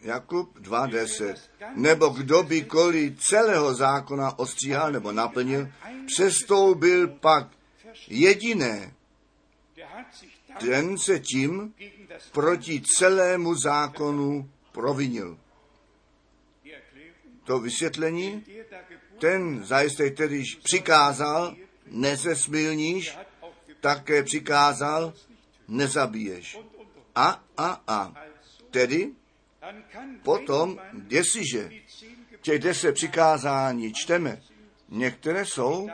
Jakub 2.10. Nebo kdo by kvůli celého zákona ostříhal nebo naplnil, přestoupil pak jediné. Ten se tím proti celému zákonu provinil. To vysvětlení, ten zajisté, který přikázal, nezesmilníš, také přikázal, nezabiješ. A, a, a. Tedy potom, jestliže těch deset přikázání čteme, některé jsou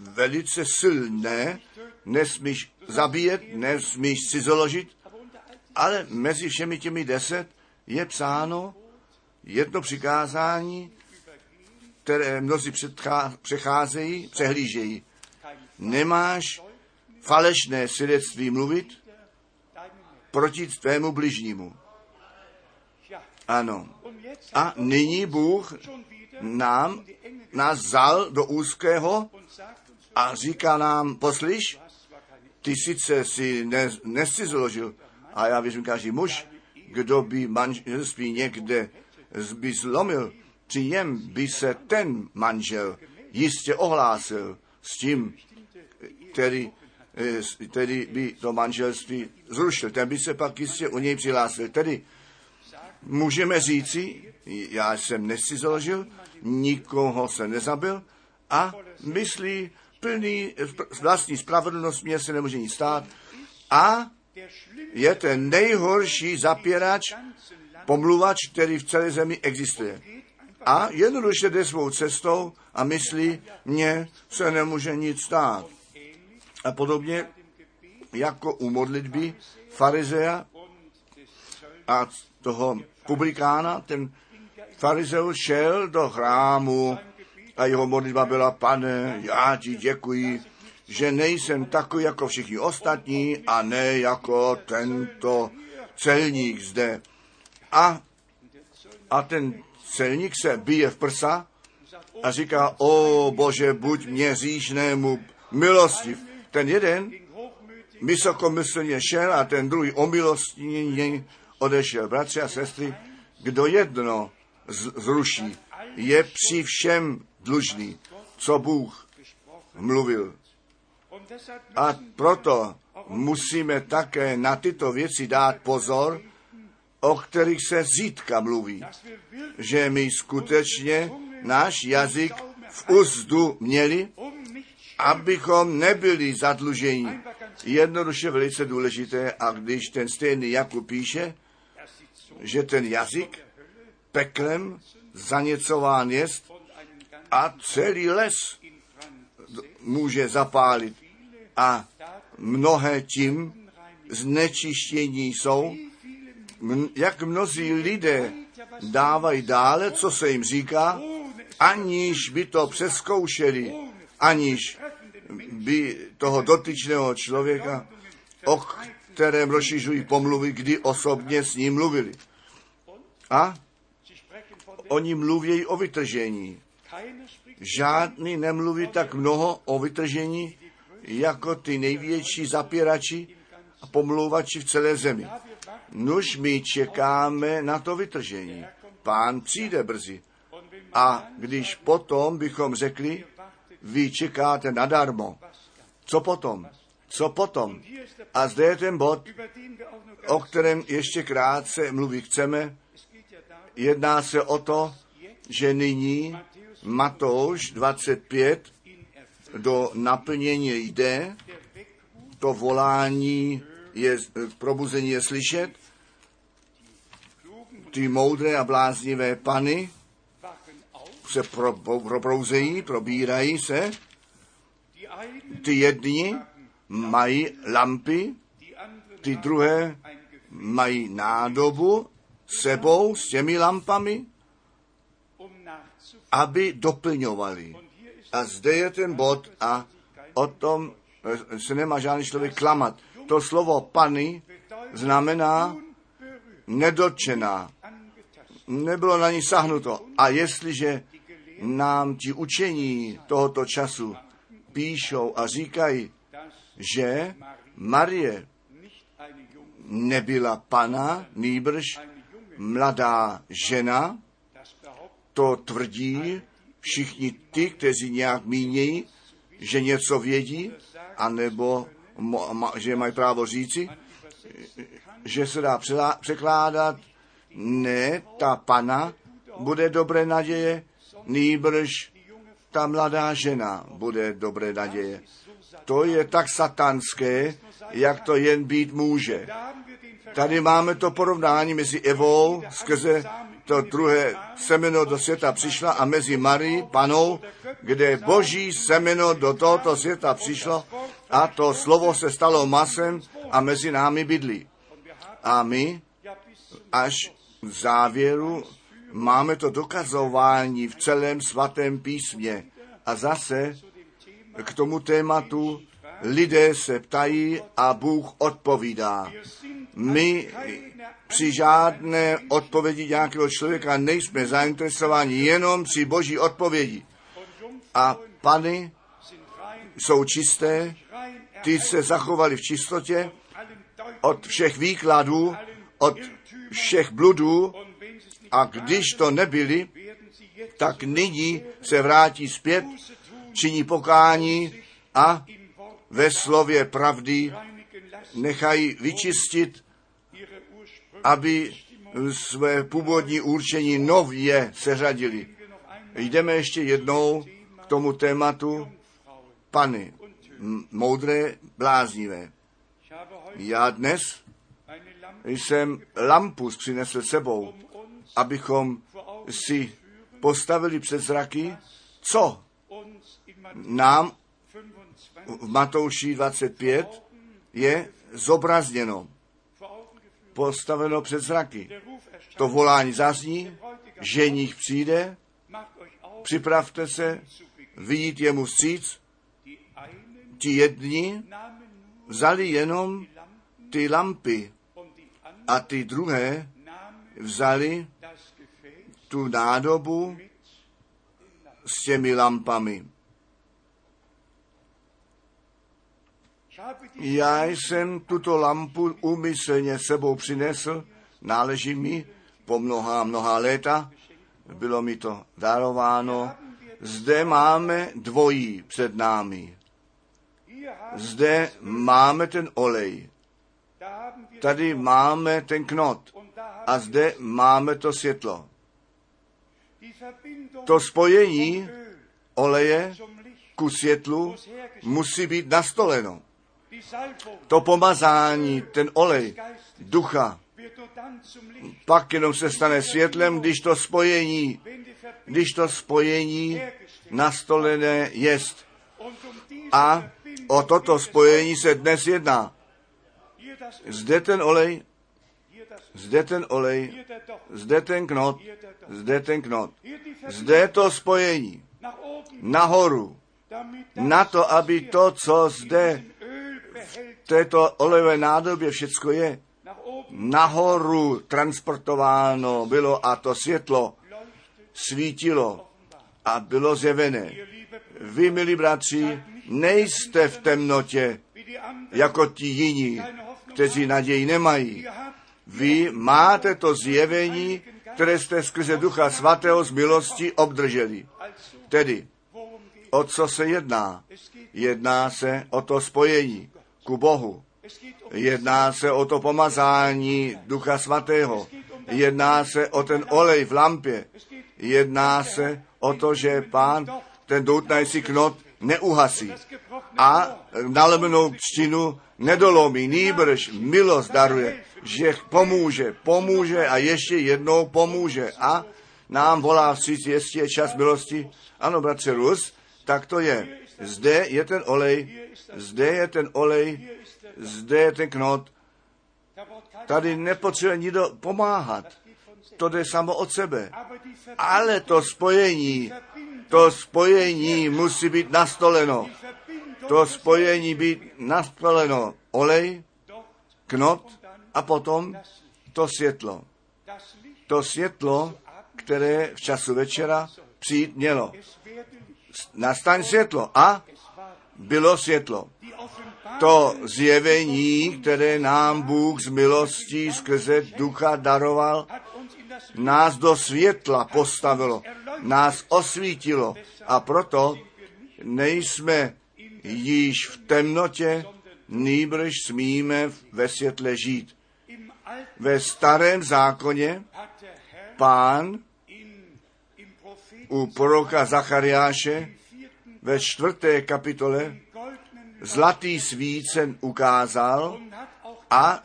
velice silné, nesmíš zabíjet, nesmíš si založit, ale mezi všemi těmi deset je psáno jedno přikázání, které mnozí přecházejí, přehlížejí. Nemáš falešné svědectví mluvit proti tvému bližnímu. Ano. A nyní Bůh nám, nás vzal do úzkého a říká nám, poslyš, ty sice si ne, nesi zložil, a já věřím, každý muž, kdo by manželství někde by zlomil, při něm by se ten manžel jistě ohlásil s tím, který, který by to manželství zrušil. Ten by se pak jistě u něj přihlásil. Tedy můžeme říci, já jsem nescizoložil, nikoho se nezabil a myslí plný vlastní spravedlnost, mě se nemůže nic stát a je ten nejhorší zapěrač, pomluvač, který v celé zemi existuje. A jednoduše jde svou cestou a myslí, mně se nemůže nic stát. A podobně jako u modlitby farizea a toho publikána, ten farizeus šel do chrámu a jeho modlitba byla, pane, já ti děkuji, že nejsem takový jako všichni ostatní a ne jako tento celník zde. A, a ten celník se bije v prsa a říká, o bože, buď mě říšnému milostiv. Ten jeden vysokomyslně šel a ten druhý omilostnění odešel. Bratři a sestry, kdo jedno zruší, je při všem dlužný, co Bůh mluvil. A proto musíme také na tyto věci dát pozor, o kterých se zítka mluví, že my skutečně náš jazyk v úzdu měli, abychom nebyli zadluženi. Jednoduše velice důležité, a když ten stejný Jakub píše, že ten jazyk peklem zaněcován jest a celý les může zapálit a mnohé tím znečištění jsou, jak mnozí lidé dávají dále, co se jim říká, aniž by to přeskoušeli, aniž by toho dotyčného člověka, o kterém rozšiřují pomluvy, kdy osobně s ním mluvili. A oni mluví o vytržení. Žádný nemluví tak mnoho o vytržení, jako ty největší zapírači a pomlouvači v celé zemi. Nuž my čekáme na to vytržení. Pán přijde brzy. A když potom bychom řekli, vy čekáte nadarmo, co potom? Co potom? A zde je ten bod, o kterém ještě krátce mluvit chceme. Jedná se o to, že nyní Matouš 25 do naplnění jde, to volání je, probuzení je slyšet, ty moudré a bláznivé pany se pro, pro, probouzejí, probírají se, ty jedni mají lampy, ty druhé mají nádobu sebou s těmi lampami, aby doplňovali. A zde je ten bod a o tom se nemá žádný člověk klamat. To slovo pany znamená nedotčená. Nebylo na ní sahnuto. A jestliže nám ti učení tohoto času píšou a říkají, že Marie nebyla pana, nýbrž mladá žena, to tvrdí všichni ty, kteří nějak mínějí, že něco vědí, anebo že mají právo říci, že se dá překládat, ne, ta pana bude dobré naděje, nýbrž ta mladá žena bude dobré naděje. To je tak satanské, jak to jen být může. Tady máme to porovnání mezi Evou skrze to druhé semeno do světa přišla a mezi Marí, panou, kde boží semeno do tohoto světa přišlo a to slovo se stalo masem a mezi námi bydlí. A my až v závěru máme to dokazování v celém svatém písmě. A zase k tomu tématu lidé se ptají a Bůh odpovídá. My při žádné odpovědi nějakého člověka nejsme zainteresováni, jenom při boží odpovědi. A pany jsou čisté, ty se zachovali v čistotě od všech výkladů, od všech bludů a když to nebyli, tak nyní se vrátí zpět, činí pokání a ve slově pravdy nechají vyčistit, aby své původní určení nově seřadili. Jdeme ještě jednou k tomu tématu Pany, moudré, bláznivé. Já dnes jsem lampu přinesl sebou, abychom si postavili před zraky, co nám v Matouši 25 je zobrazněno, postaveno před zraky. To volání zazní, ženich přijde, připravte se, vidět jemu stříc. Ti jedni vzali jenom ty lampy a ty druhé vzali tu nádobu s těmi lampami. Já jsem tuto lampu úmyslně sebou přinesl, náleží mi po mnoha, mnoha léta, bylo mi to darováno. Zde máme dvojí před námi. Zde máme ten olej. Tady máme ten knot. A zde máme to světlo. To spojení oleje ku světlu musí být nastoleno. To pomazání, ten olej, ducha, pak jenom se stane světlem, když to spojení, když to spojení nastolené jest. A o toto spojení se dnes jedná. Zde ten olej, zde ten olej, zde ten knot, zde ten knot, zde to spojení, nahoru, na to, aby to, co zde této olejové nádobě všecko je, nahoru transportováno bylo a to světlo svítilo a bylo zjevené. Vy, milí bratři, nejste v temnotě jako ti jiní, kteří naději nemají. Vy máte to zjevení, které jste skrze Ducha Svatého z milosti obdrželi. Tedy, o co se jedná? Jedná se o to spojení ku Bohu. Jedná se o to pomazání Ducha Svatého. Jedná se o ten olej v lampě. Jedná se o to, že pán ten doutnající knot neuhasí a nalemenou křtinu nedolomí, nýbrž milost daruje, že pomůže, pomůže a ještě jednou pomůže a nám volá vstříc, jestli je čas milosti. Ano, bratře Rus, tak to je. Zde je ten olej, zde je ten olej, zde je ten knot. Tady nepotřebuje nikdo pomáhat. To jde samo od sebe. Ale to spojení, to spojení musí být nastoleno. To spojení být nastoleno. Olej, knot a potom to světlo. To světlo, které v času večera přijít mělo. Nastaň světlo a bylo světlo. To zjevení, které nám Bůh z milostí skrze ducha daroval, nás do světla postavilo, nás osvítilo a proto nejsme již v temnotě, nýbrž smíme ve světle žít. Ve starém zákoně pán u proroka Zachariáše ve čtvrté kapitole zlatý svícen ukázal a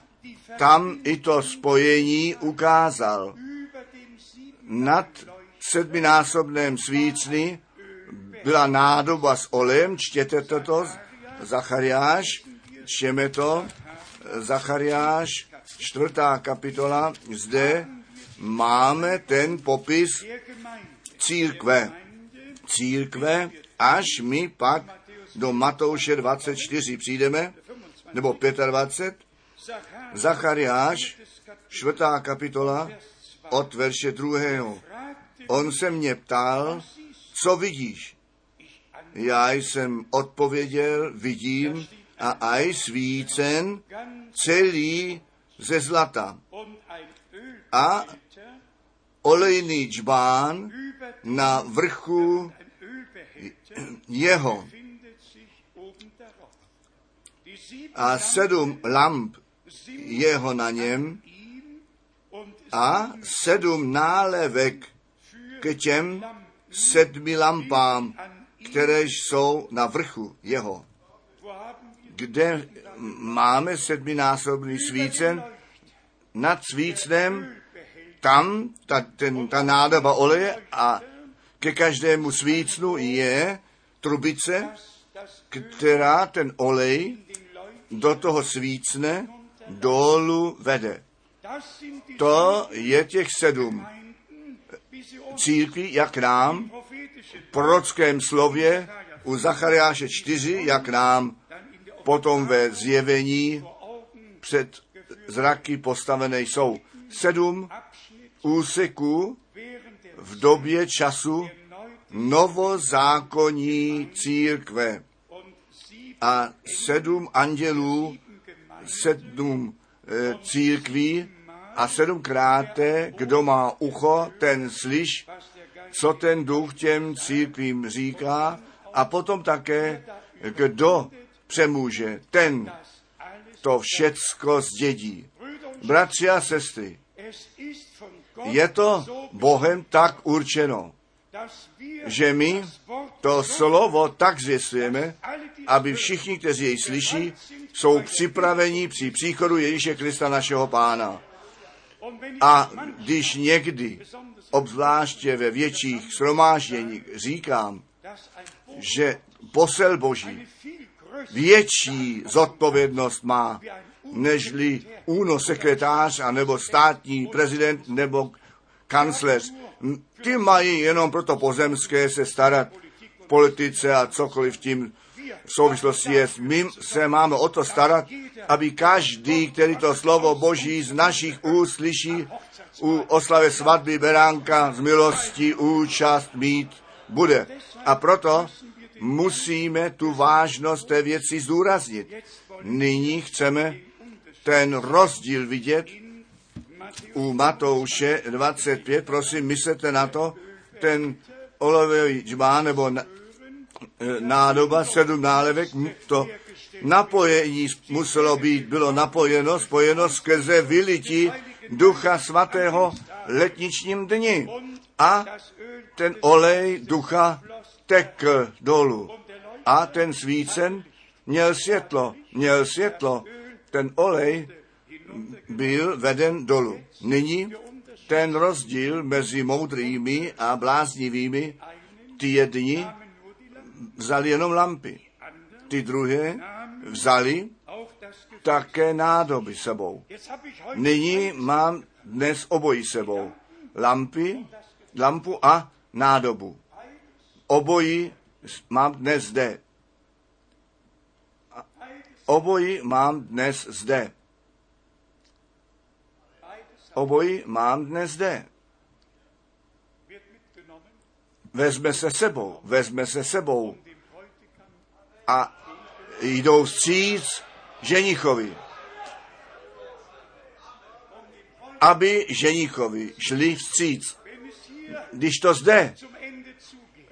tam i to spojení ukázal. Nad sedminásobném svícny byla nádoba s olem, čtěte toto, Zachariáš, čteme to, Zachariáš, čtvrtá kapitola, zde máme ten popis církve. Církve, až my pak do Matouše 24 přijdeme, nebo 25, Zachariáš, čtvrtá kapitola, od verše druhého. On se mě ptal, co vidíš? Já jsem odpověděl, vidím a aj svícen celý ze zlata. A olejný džbán na vrchu jeho a sedm lamp jeho na něm a sedm nálevek k těm sedmi lampám, které jsou na vrchu jeho. kde máme sedminásobný svícen, nad svícnem, tam ta, ten, ta nádoba oleje a ke každému svícnu je trubice, která ten olej do toho svícne dolů vede. To je těch sedm církví, jak nám v prorockém slově u Zachariáše 4, jak nám potom ve zjevení před zraky postavené jsou. Sedm úseků v době času novozákonní církve a sedm andělů, sedm e, církví a sedmkrát, kdo má ucho, ten slyš, co ten duch těm církvím říká a potom také, kdo přemůže, ten to všecko zdědí. Bratři a sestry, je to Bohem tak určeno, že my to slovo tak zvěstujeme, aby všichni, kteří jej slyší, jsou připraveni při příchodu Ježíše Krista našeho Pána. A když někdy, obzvláště ve větších shromážděních, říkám, že posel Boží větší zodpovědnost má, nežli úno sekretář a nebo státní prezident nebo kancléř. Ty mají jenom proto pozemské se starat v politice a cokoliv tím v souvislosti je. My se máme o to starat, aby každý, který to slovo Boží z našich úst slyší, u oslavy svatby Beránka z milosti účast mít bude. A proto musíme tu vážnost té věci zdůraznit. Nyní chceme ten rozdíl vidět u Matouše 25, prosím, myslete na to, ten olejový džbán nebo e, nádoba, sedm nálevek, to napojení muselo být, bylo napojeno, spojeno skrze vylití Ducha Svatého letničním dni. A ten olej Ducha tekl dolů. A ten svícen měl světlo, měl světlo. Ten olej byl veden dolů. Nyní ten rozdíl mezi moudrými a bláznivými, ty jedni vzali jenom lampy, ty druhé vzali také nádoby sebou. Nyní mám dnes obojí sebou. Lampy, lampu a nádobu. Obojí mám dnes zde. Obojí mám dnes zde. Obojí mám dnes zde. Vezme se sebou, vezme se sebou a jdou vstříc ženichovi. Aby ženichovi šli vstříc. Když to zde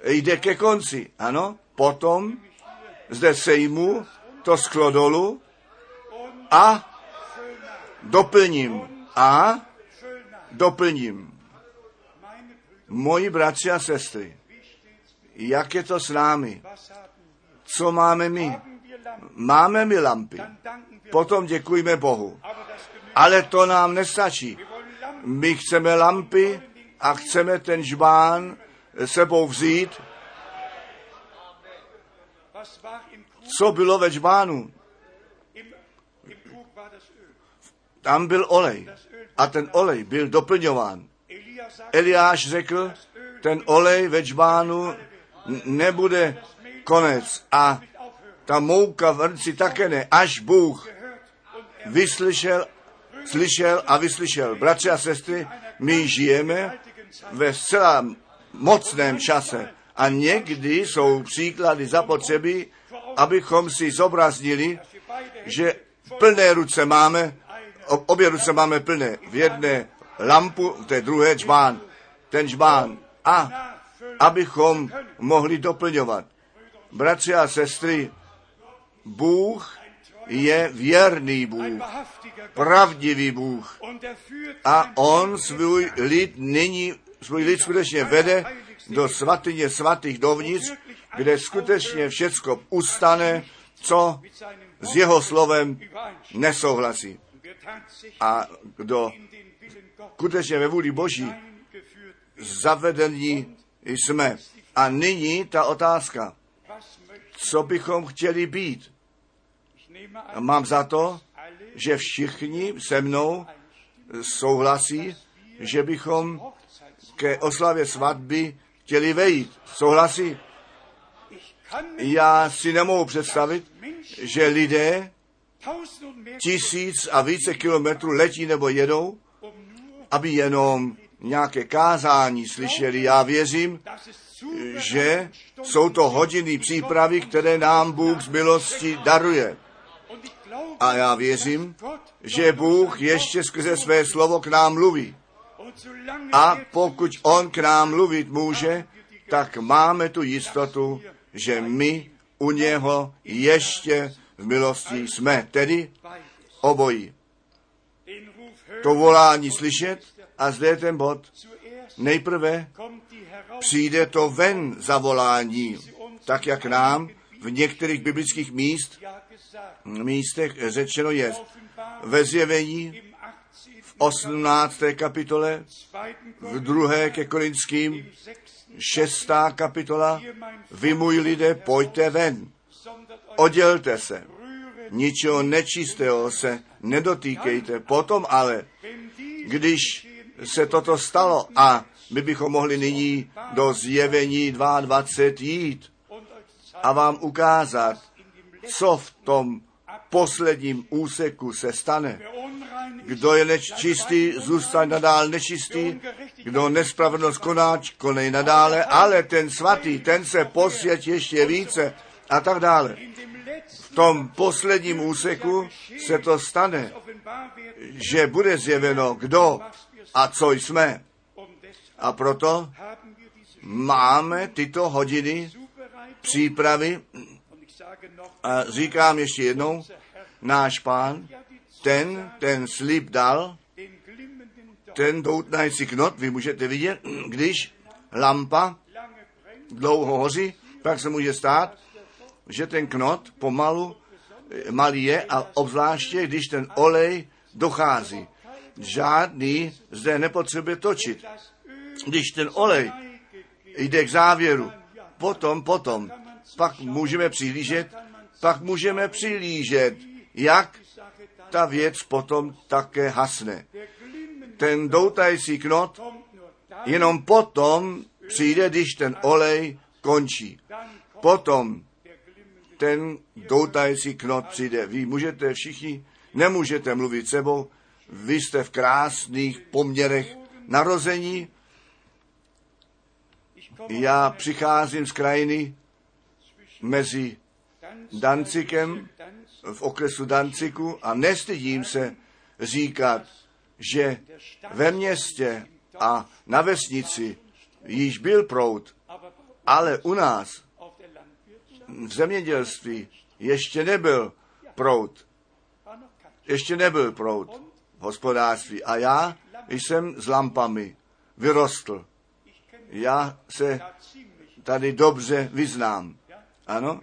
jde ke konci, ano, potom zde sejmu to sklo dolů a doplním a doplním. Moji bratři a sestry, jak je to s námi? Co máme my? Máme my lampy. Potom děkujeme Bohu. Ale to nám nestačí. My chceme lampy a chceme ten žbán sebou vzít. Co bylo ve žbánu? Tam byl olej. A ten olej byl doplňován. Eliáš řekl, ten olej ve žbánu nebude konec. A ta mouka v rci také ne, až Bůh vyslyšel, slyšel a vyslyšel. Bratři a sestry, my žijeme ve zcela mocném čase a někdy jsou příklady zapotřebí, abychom si zobraznili, že plné ruce máme, obě ruce máme plné. V jedné lampu, v té druhé čbán, ten čbán. A abychom mohli doplňovat. Bratři a sestry, Bůh je věrný Bůh, pravdivý Bůh. A on svůj lid nyní, svůj lid skutečně vede do svatyně svatých dovnitř, kde skutečně všecko ustane, co s jeho slovem nesouhlasí. A kdo skutečně ve vůli Boží zavedení jsme. A nyní ta otázka, co bychom chtěli být. Mám za to, že všichni se mnou souhlasí, že bychom ke oslavě svatby chtěli vejít. Souhlasí? Já si nemohu představit, že lidé tisíc a více kilometrů letí nebo jedou, aby jenom nějaké kázání slyšeli. Já věřím, že jsou to hodiny přípravy, které nám Bůh z milosti daruje. A já věřím, že Bůh ještě skrze své slovo k nám mluví. A pokud On k nám mluvit může, tak máme tu jistotu, že my u něho ještě v milosti jsme, tedy obojí. To volání slyšet a zde je ten bod. Nejprve přijde to ven zavolání, tak jak nám v některých biblických míst, místech řečeno je. Ve zjevení v 18. kapitole, v druhé ke Korinským, šestá kapitola, vy můj lidé, pojďte ven, oddělte se, ničeho nečistého se nedotýkejte. Potom ale, když se toto stalo a my bychom mohli nyní do zjevení 22 jít a vám ukázat, co v tom posledním úseku se stane. Kdo je nečistý, zůstaň nadál nečistý, kdo nespravedlnost koná, konej nadále, ale ten svatý, ten se posvět ještě více a tak dále. V tom posledním úseku se to stane, že bude zjeveno, kdo a co jsme. A proto máme tyto hodiny přípravy a říkám ještě jednou, náš pán, ten, ten slib dal, ten doutnající knot, vy můžete vidět, když lampa dlouho hoří, pak se může stát, že ten knot pomalu malý je a obzvláště, když ten olej dochází. Žádný zde nepotřebuje točit. Když ten olej jde k závěru, potom, potom, pak můžeme přihlížet, pak můžeme přihlížet, jak ta věc potom také hasne. Ten doutající knot jenom potom přijde, když ten olej končí. Potom ten doutající knot přijde. Vy můžete všichni, nemůžete mluvit sebou, vy jste v krásných poměrech narození. Já přicházím z krajiny mezi Dancikem v okresu Danciku a nestydím se říkat, že ve městě a na vesnici již byl proud, ale u nás v zemědělství ještě nebyl proud. Ještě nebyl proud v hospodářství. A já jsem s lampami vyrostl. Já se tady dobře vyznám. Ano,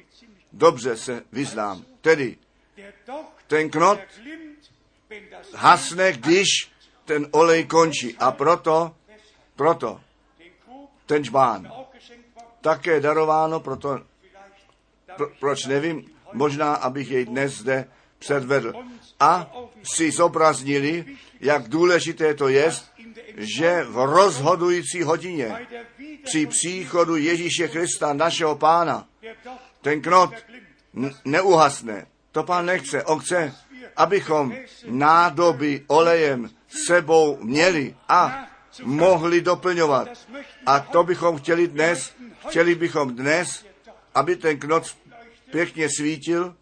dobře se vyznám. Tedy ten knot hasne, když ten olej končí. A proto, proto ten žbán také darováno, proto, pro, proč nevím, možná, abych jej dnes zde předvedl. A si zobraznili, jak důležité to je, že v rozhodující hodině při příchodu Ježíše Krista, našeho pána, ten knot neuhasne. To pán nechce. On chce, abychom nádoby olejem sebou měli a mohli doplňovat. A to bychom chtěli dnes, chtěli bychom dnes, aby ten knot pěkně svítil,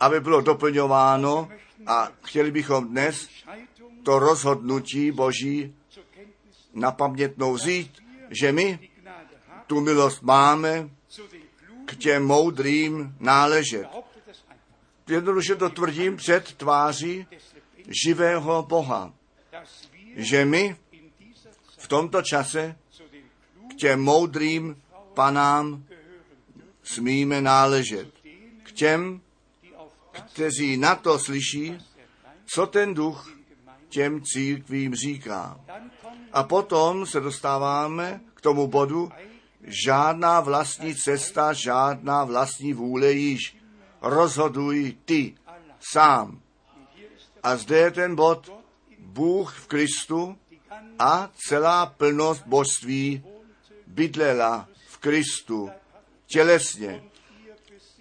aby bylo doplňováno a chtěli bychom dnes to rozhodnutí Boží na pamětnou vzít, že my tu milost máme k těm moudrým náležet. Jednoduše to tvrdím před tváří živého Boha, že my v tomto čase k těm moudrým panám smíme náležet, k těm, kteří na to slyší, co ten duch těm církvím říká. A potom se dostáváme k tomu bodu, žádná vlastní cesta, žádná vlastní vůle již. Rozhoduj ty sám. A zde je ten bod, Bůh v Kristu a celá plnost božství bydlela v Kristu tělesně.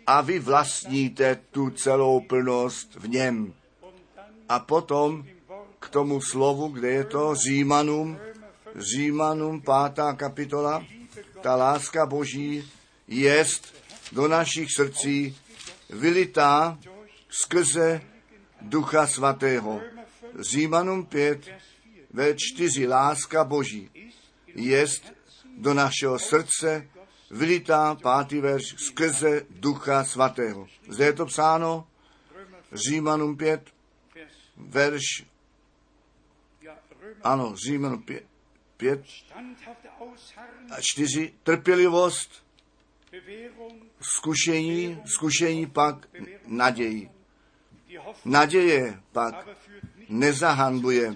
A vy vlastníte tu celou plnost v něm. A potom k tomu slovu, kde je to Římanům, Římanům pátá kapitola, ta láska Boží jest do našich srdcí vylitá skrze Ducha Svatého. Římanům 5, ve 4 láska Boží jest do našeho srdce vylitá pátý verš skrze Ducha Svatého. Zde je to psáno Římanům 5, verš ano, Římanům 5, 5 a 4, trpělivost, zkušení, zkušení pak naději. Naděje pak nezahanbuje,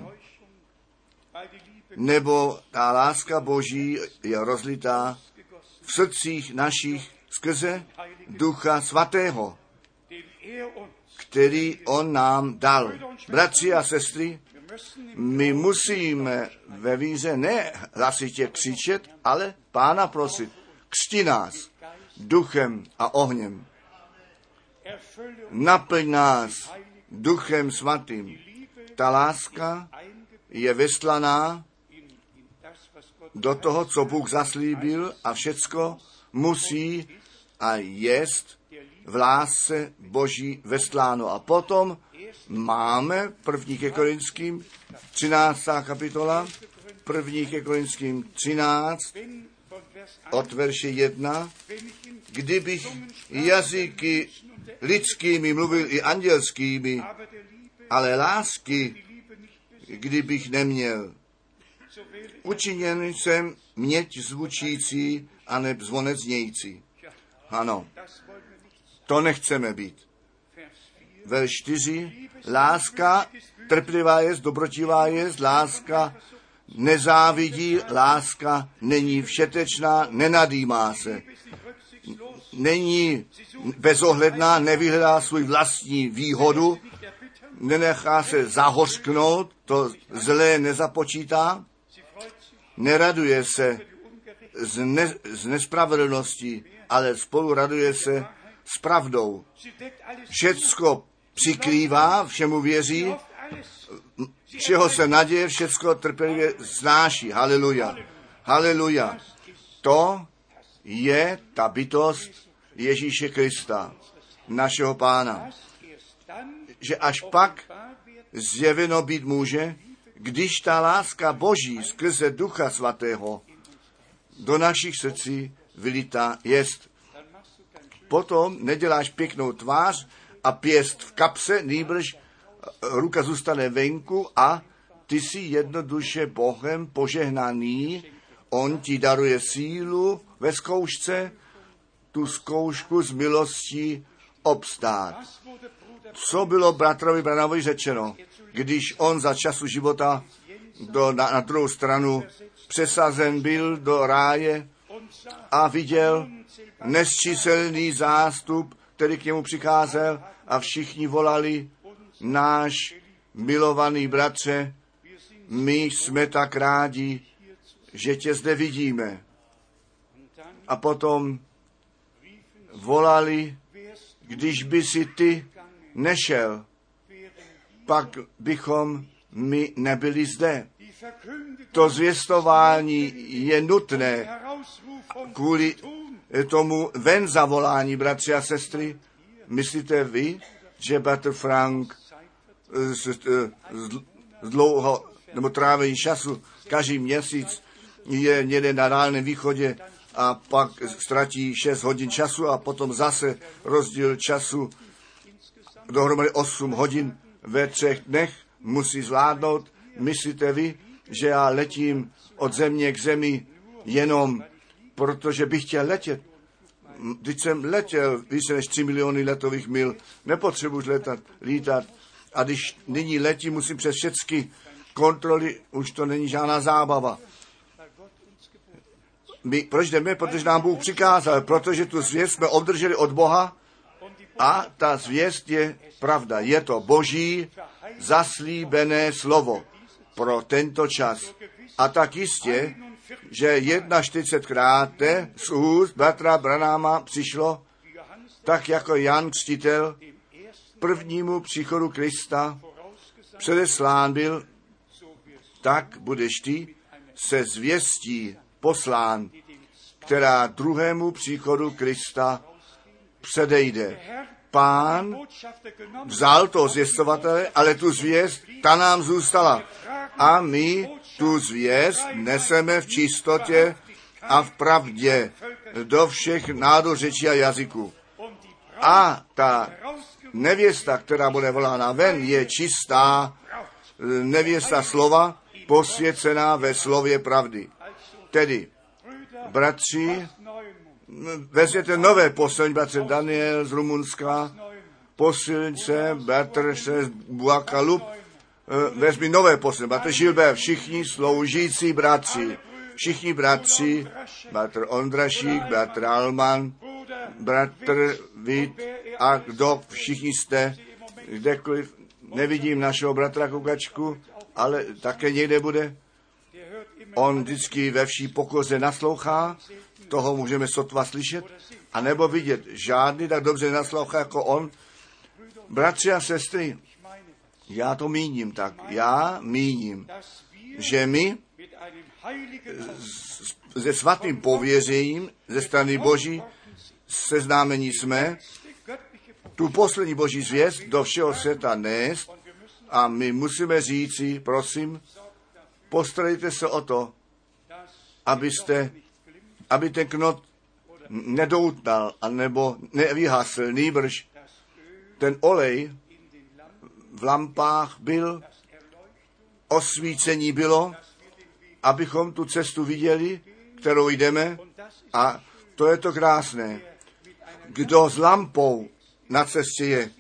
nebo ta láska Boží je rozlitá v srdcích našich skrze Ducha Svatého, který On nám dal. Bratři a sestry, my musíme ve víře ne hlasitě křičet, ale Pána prosit, křti nás duchem a ohněm. Naplň nás duchem svatým. Ta láska je vyslaná do toho, co Bůh zaslíbil a všecko musí a jest v lásce Boží vesláno. A potom máme první ke Korinským 13. kapitola, první ke Korinským 13, od verše 1, kdybych jazyky lidskými mluvil i andělskými, ale lásky, kdybych neměl. Učiněn jsem měť zvučící a neb zvonec znějící. Ano, to nechceme být. Ve 4. Láska trpělivá je, dobrotivá je, láska nezávidí, láska není všetečná, nenadýmá se, není bezohledná, nevyhledá svůj vlastní výhodu, nenechá se zahořknout, to zlé nezapočítá, neraduje se z, ne, z nespravedlnosti, ale spolu raduje se s pravdou. Všecko přikrývá, všemu věří, všeho se naděje, všecko trpělivě znáší. Haleluja. Haleluja. To je ta bytost Ježíše Krista, našeho pána. Že až pak zjeveno být může, když ta láska Boží skrze Ducha Svatého do našich srdcí vylítá jest. Potom neděláš pěknou tvář a pěst v kapse, nýbrž ruka zůstane venku a ty jsi jednoduše Bohem požehnaný, on ti daruje sílu ve zkoušce, tu zkoušku z milostí obstát. Co bylo bratrovi Branavovi řečeno, když on za času života do, na, na druhou stranu přesazen byl do ráje a viděl nesčíselný zástup, který k němu přicházel a všichni volali, náš milovaný bratře, my jsme tak rádi, že tě zde vidíme. A potom volali, když by si ty nešel, pak bychom my nebyli zde. To zvěstování je nutné kvůli tomu ven zavolání, bratři a sestry. Myslíte vy, že Bratr Frank z, z, z dlouho, nebo trávení času každý měsíc je někde na Dálném východě a pak ztratí 6 hodin času a potom zase rozdíl času dohromady 8 hodin ve třech dnech musí zvládnout. Myslíte vy, že já letím od země k zemi jenom protože bych chtěl letět? Teď jsem letěl více než 3 miliony letových mil, nepotřebuji letat, lítat. A když nyní letím, musím přes všechny kontroly, už to není žádná zábava. My, proč jdeme? Protože nám Bůh přikázal, protože tu zvěst jsme obdrželi od Boha a ta zvěst je pravda. Je to boží zaslíbené slovo pro tento čas. A tak jistě, že 41krát z úst bratra Branáma přišlo, tak jako Jan Křtitel prvnímu příchodu Krista předeslán byl, tak budeš ty se zvěstí poslán, která druhému příchodu Krista předejde. Pán vzal to zvěstovatele, ale tu zvěst, ta nám zůstala. A my tu zvěst neseme v čistotě a v pravdě do všech nádořečí a jazyků. A ta nevěsta, která bude volána ven, je čistá nevěsta slova, posvěcená ve slově pravdy. Tedy, bratři, vezměte nové posilní, bratře Daniel z Rumunska, posilnice, bratr z Buakalup, eh, vezmi nové posilnice, bratr Žilber, všichni sloužící bratři, všichni bratři, bratr Ondrašík, bratr Alman, bratr Vít a kdo? Všichni jste, kdekoliv, nevidím našeho bratra Kukačku, ale také někde bude. On vždycky ve vší pokoře naslouchá, toho můžeme sotva slyšet, a nebo vidět. Žádný tak dobře naslouchá jako on. Bratři a sestry, já to míním tak. Já míním, že my se svatým pověřením ze strany Boží seznámení jsme tu poslední Boží zvěst do všeho světa nést a my musíme říci, prosím, postarejte se o to, abyste, aby ten knot nedoutnal, anebo nevyhasl, nýbrž ten olej v lampách byl, osvícení bylo, abychom tu cestu viděli, kterou jdeme a to je to krásné. Kdo s lampou na cestě je,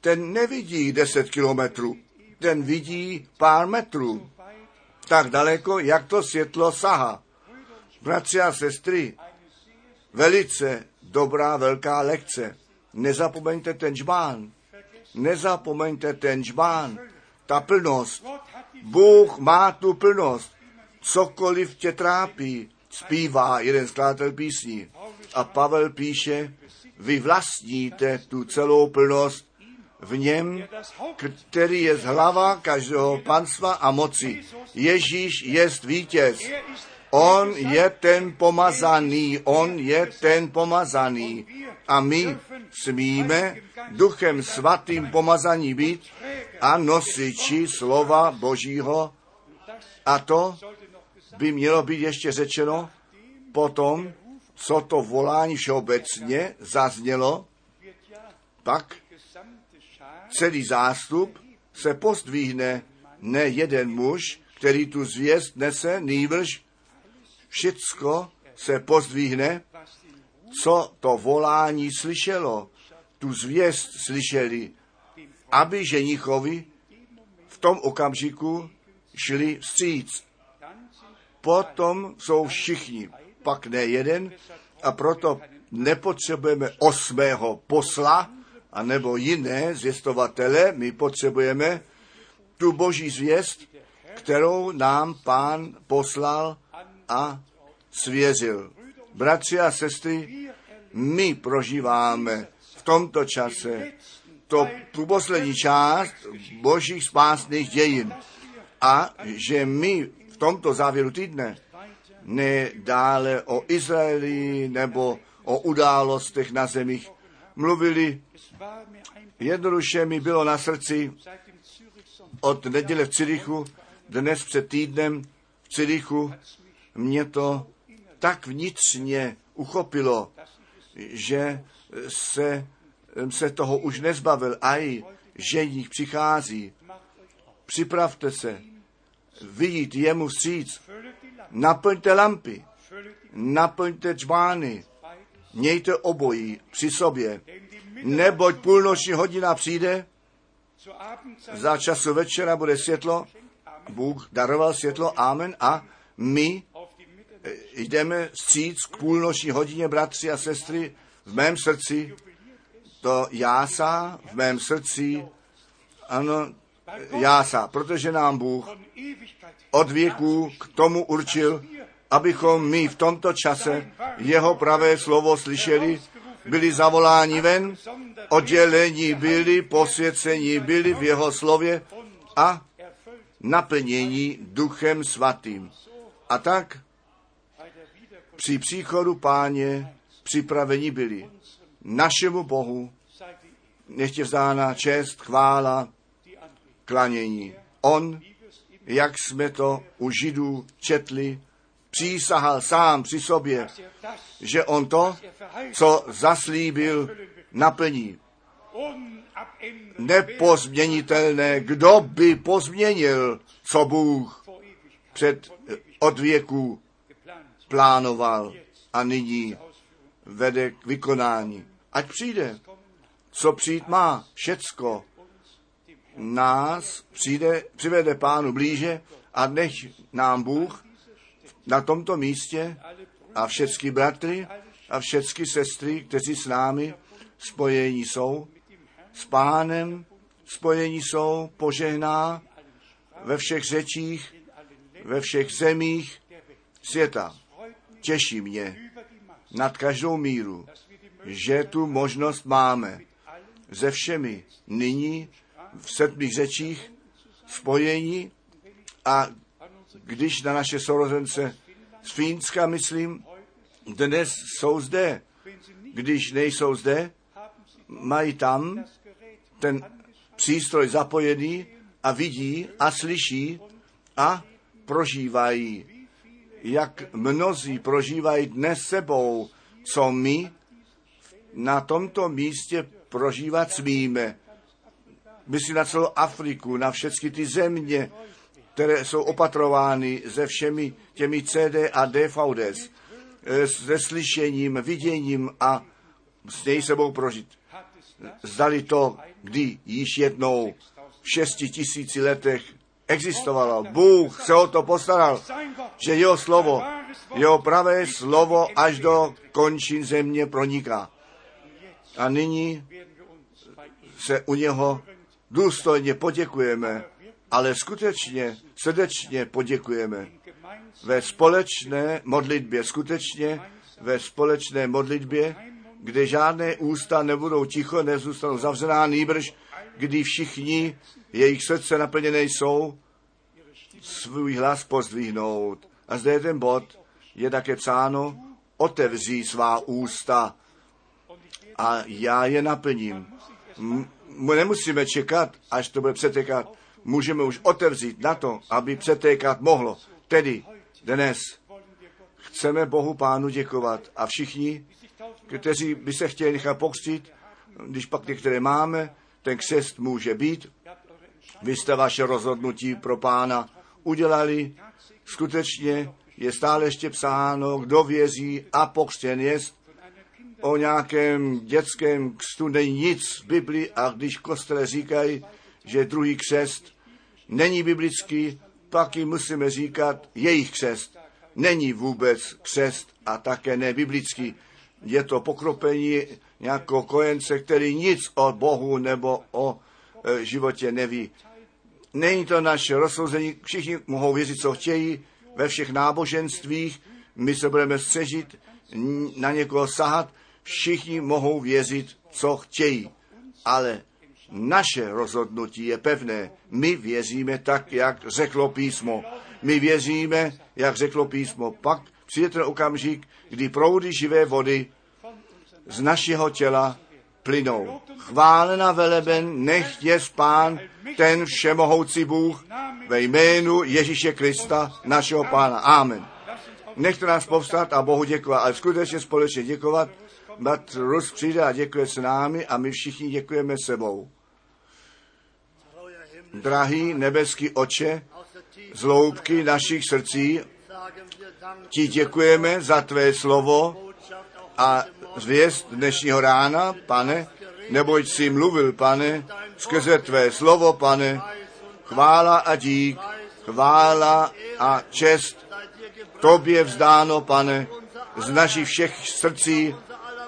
ten nevidí deset kilometrů, ten vidí pár metrů. Tak daleko, jak to světlo sahá. Bratři a sestry, velice dobrá velká lekce. Nezapomeňte ten žbán. Nezapomeňte ten žbán. Ta plnost. Bůh má tu plnost. Cokoliv tě trápí, zpívá jeden skladatel písní. A Pavel píše, vy vlastníte tu celou plnost v něm, který je z hlava každého panstva a moci. Ježíš je vítěz. On je ten pomazaný, on je ten pomazaný. A my smíme duchem svatým pomazaní být a nosiči slova Božího. A to by mělo být ještě řečeno potom, co to volání všeobecně zaznělo, pak celý zástup se pozdvihne ne jeden muž, který tu zvěst nese, nýbrž všecko se pozdvihne, co to volání slyšelo, tu zvěst slyšeli, aby ženichovi v tom okamžiku šli vstříc. Potom jsou všichni, pak ne jeden, a proto nepotřebujeme osmého posla, anebo jiné zvěstovatele, my potřebujeme tu boží zvěst, kterou nám pán poslal a svěřil. Bratři a sestry, my prožíváme v tomto čase to poslední část božích spásných dějin. A že my v tomto závěru týdne ne dále o Izraeli nebo o událostech na zemích mluvili. Jednoduše mi bylo na srdci od neděle v Cirichu, dnes před týdnem v Cirichu, mě to tak vnitřně uchopilo, že se, se toho už nezbavil. Aj, ženích přichází. Připravte se, vidět jemu vstříc. Naplňte lampy, naplňte čbány, Mějte obojí při sobě, neboť půlnoční hodina přijde, za času večera bude světlo, Bůh daroval světlo, amen, a my jdeme stříc k půlnoční hodině, bratři a sestry, v mém srdci to jásá, v mém srdci, ano, jásá, protože nám Bůh od věků k tomu určil, abychom my v tomto čase jeho pravé slovo slyšeli, byli zavoláni ven, oddělení byli, posvěcení byli v jeho slově a naplnění duchem svatým. A tak při příchodu páně připraveni byli. Našemu Bohu nechtě vzdána čest, chvála, klanění. On, jak jsme to u Židů četli, přísahal sám při sobě, že on to, co zaslíbil, naplní. Nepozměnitelné, kdo by pozměnil, co Bůh před od věku plánoval a nyní vede k vykonání. Ať přijde, co přijít má, všecko nás přijde, přivede pánu blíže a nech nám Bůh na tomto místě a všechny bratry a všechny sestry, kteří s námi spojení jsou, s pánem spojení jsou, požehná ve všech řečích, ve všech zemích světa. Těší mě nad každou míru, že tu možnost máme se všemi nyní v sedmých řečích spojení a když na naše sourozence z Fínska, myslím, dnes jsou zde. Když nejsou zde, mají tam ten přístroj zapojený a vidí a slyší a prožívají, jak mnozí prožívají dnes sebou, co my na tomto místě prožívat smíme. Myslím na celou Afriku, na všechny ty země, které jsou opatrovány se všemi těmi CD a DVDs, se slyšením, viděním a s něj sebou prožít. Zdali to, kdy již jednou v šesti tisíci letech existovalo. Bůh se o to postaral, že jeho slovo, jeho pravé slovo až do končin země proniká. A nyní se u něho důstojně poděkujeme, ale skutečně srdečně poděkujeme. Ve společné modlitbě, skutečně ve společné modlitbě, kde žádné ústa nebudou ticho, nezůstanou zavřená, nýbrž, kdy všichni, jejich srdce naplněné jsou, svůj hlas pozdvihnout. A zde je ten bod, je také psáno, otevří svá ústa a já je naplním. M- nemusíme čekat, až to bude přetékat. Můžeme už otevřít na to, aby přetékat mohlo. Tedy dnes chceme Bohu Pánu děkovat a všichni, kteří by se chtěli nechat pokřtít, když pak některé máme, ten křest může být. Vy jste vaše rozhodnutí pro Pána udělali. Skutečně je stále ještě psáno, kdo věří a pokřtěn jest, o nějakém dětském křtu není nic v Bibli a když kostele říkají, že druhý křest není biblický, pak jim musíme říkat, jejich křest není vůbec křest a také nebiblický. Je to pokropení nějakého kojence, který nic o Bohu nebo o e, životě neví. Není to naše rozsouzení, všichni mohou věřit, co chtějí, ve všech náboženstvích, my se budeme střežit, na někoho sahat, všichni mohou věřit, co chtějí, ale naše rozhodnutí je pevné. My věříme tak, jak řeklo písmo. My věříme, jak řeklo písmo. Pak přijde ten okamžik, kdy proudy živé vody z našeho těla plynou. Chválena veleben, nech je spán ten všemohoucí Bůh ve jménu Ježíše Krista, našeho Pána. Amen. Nechte nás povstat a Bohu děkovat, ale skutečně společně děkovat Brat Rus přijde a děkuje s námi a my všichni děkujeme sebou. Drahý nebeský oče, z loubky našich srdcí ti děkujeme za tvé slovo a zvěst dnešního rána, pane, neboť jsi mluvil, pane, skrze tvé slovo, pane, chvála a dík, chvála a čest tobě vzdáno, pane, z našich všech srdcí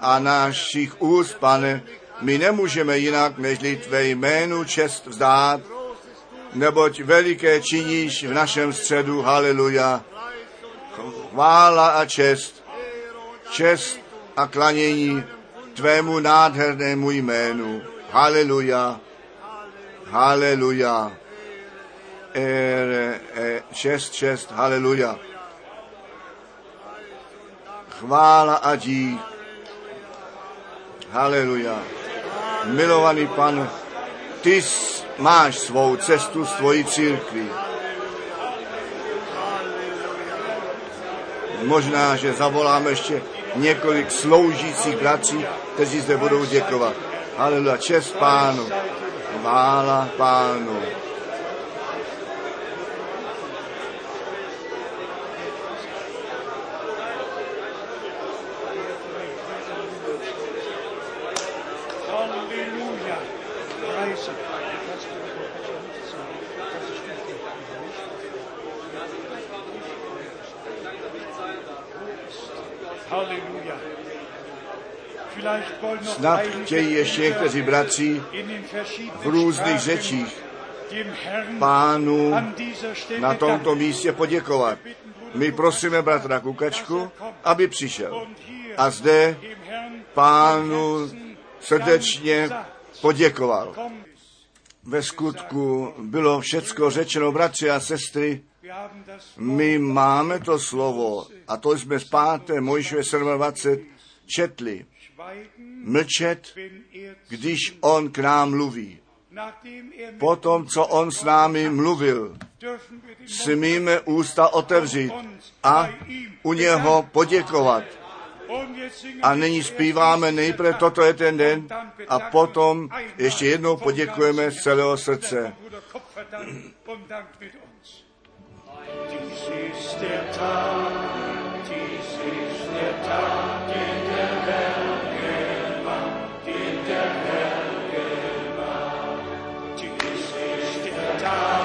a našich úst, pane, my nemůžeme jinak, nežli tvé jménu čest vzdát, neboť veliké činíš v našem středu, haleluja. Chvála a čest, čest a klanění tvému nádhernému jménu. Haleluja, haleluja. Ere, e, čest, čest, haleluja. Chvála a dík. Haleluja. Milovaný pane, ty máš svou cestu s tvojí církví. Možná, že zavoláme ještě několik sloužících bratří, kteří zde budou děkovat. Haleluja, čest pánu, chvála pánu. Snad chtějí ještě někteří bratři v různých řečích pánu na tomto místě poděkovat. My prosíme bratra Kukačku, aby přišel. A zde pánu srdečně poděkoval. Ve skutku bylo všecko řečeno, bratři a sestry, my máme to slovo, a to jsme z 5. Mojžíše 27 četli, mlčet, když on k nám mluví. Potom, co on s námi mluvil, smíme ústa otevřít a u něho poděkovat. A nyní zpíváme nejprve toto je ten den a potom ještě jednou poděkujeme z celého srdce. Dies ist der Tag, dies ist der Tag, der ist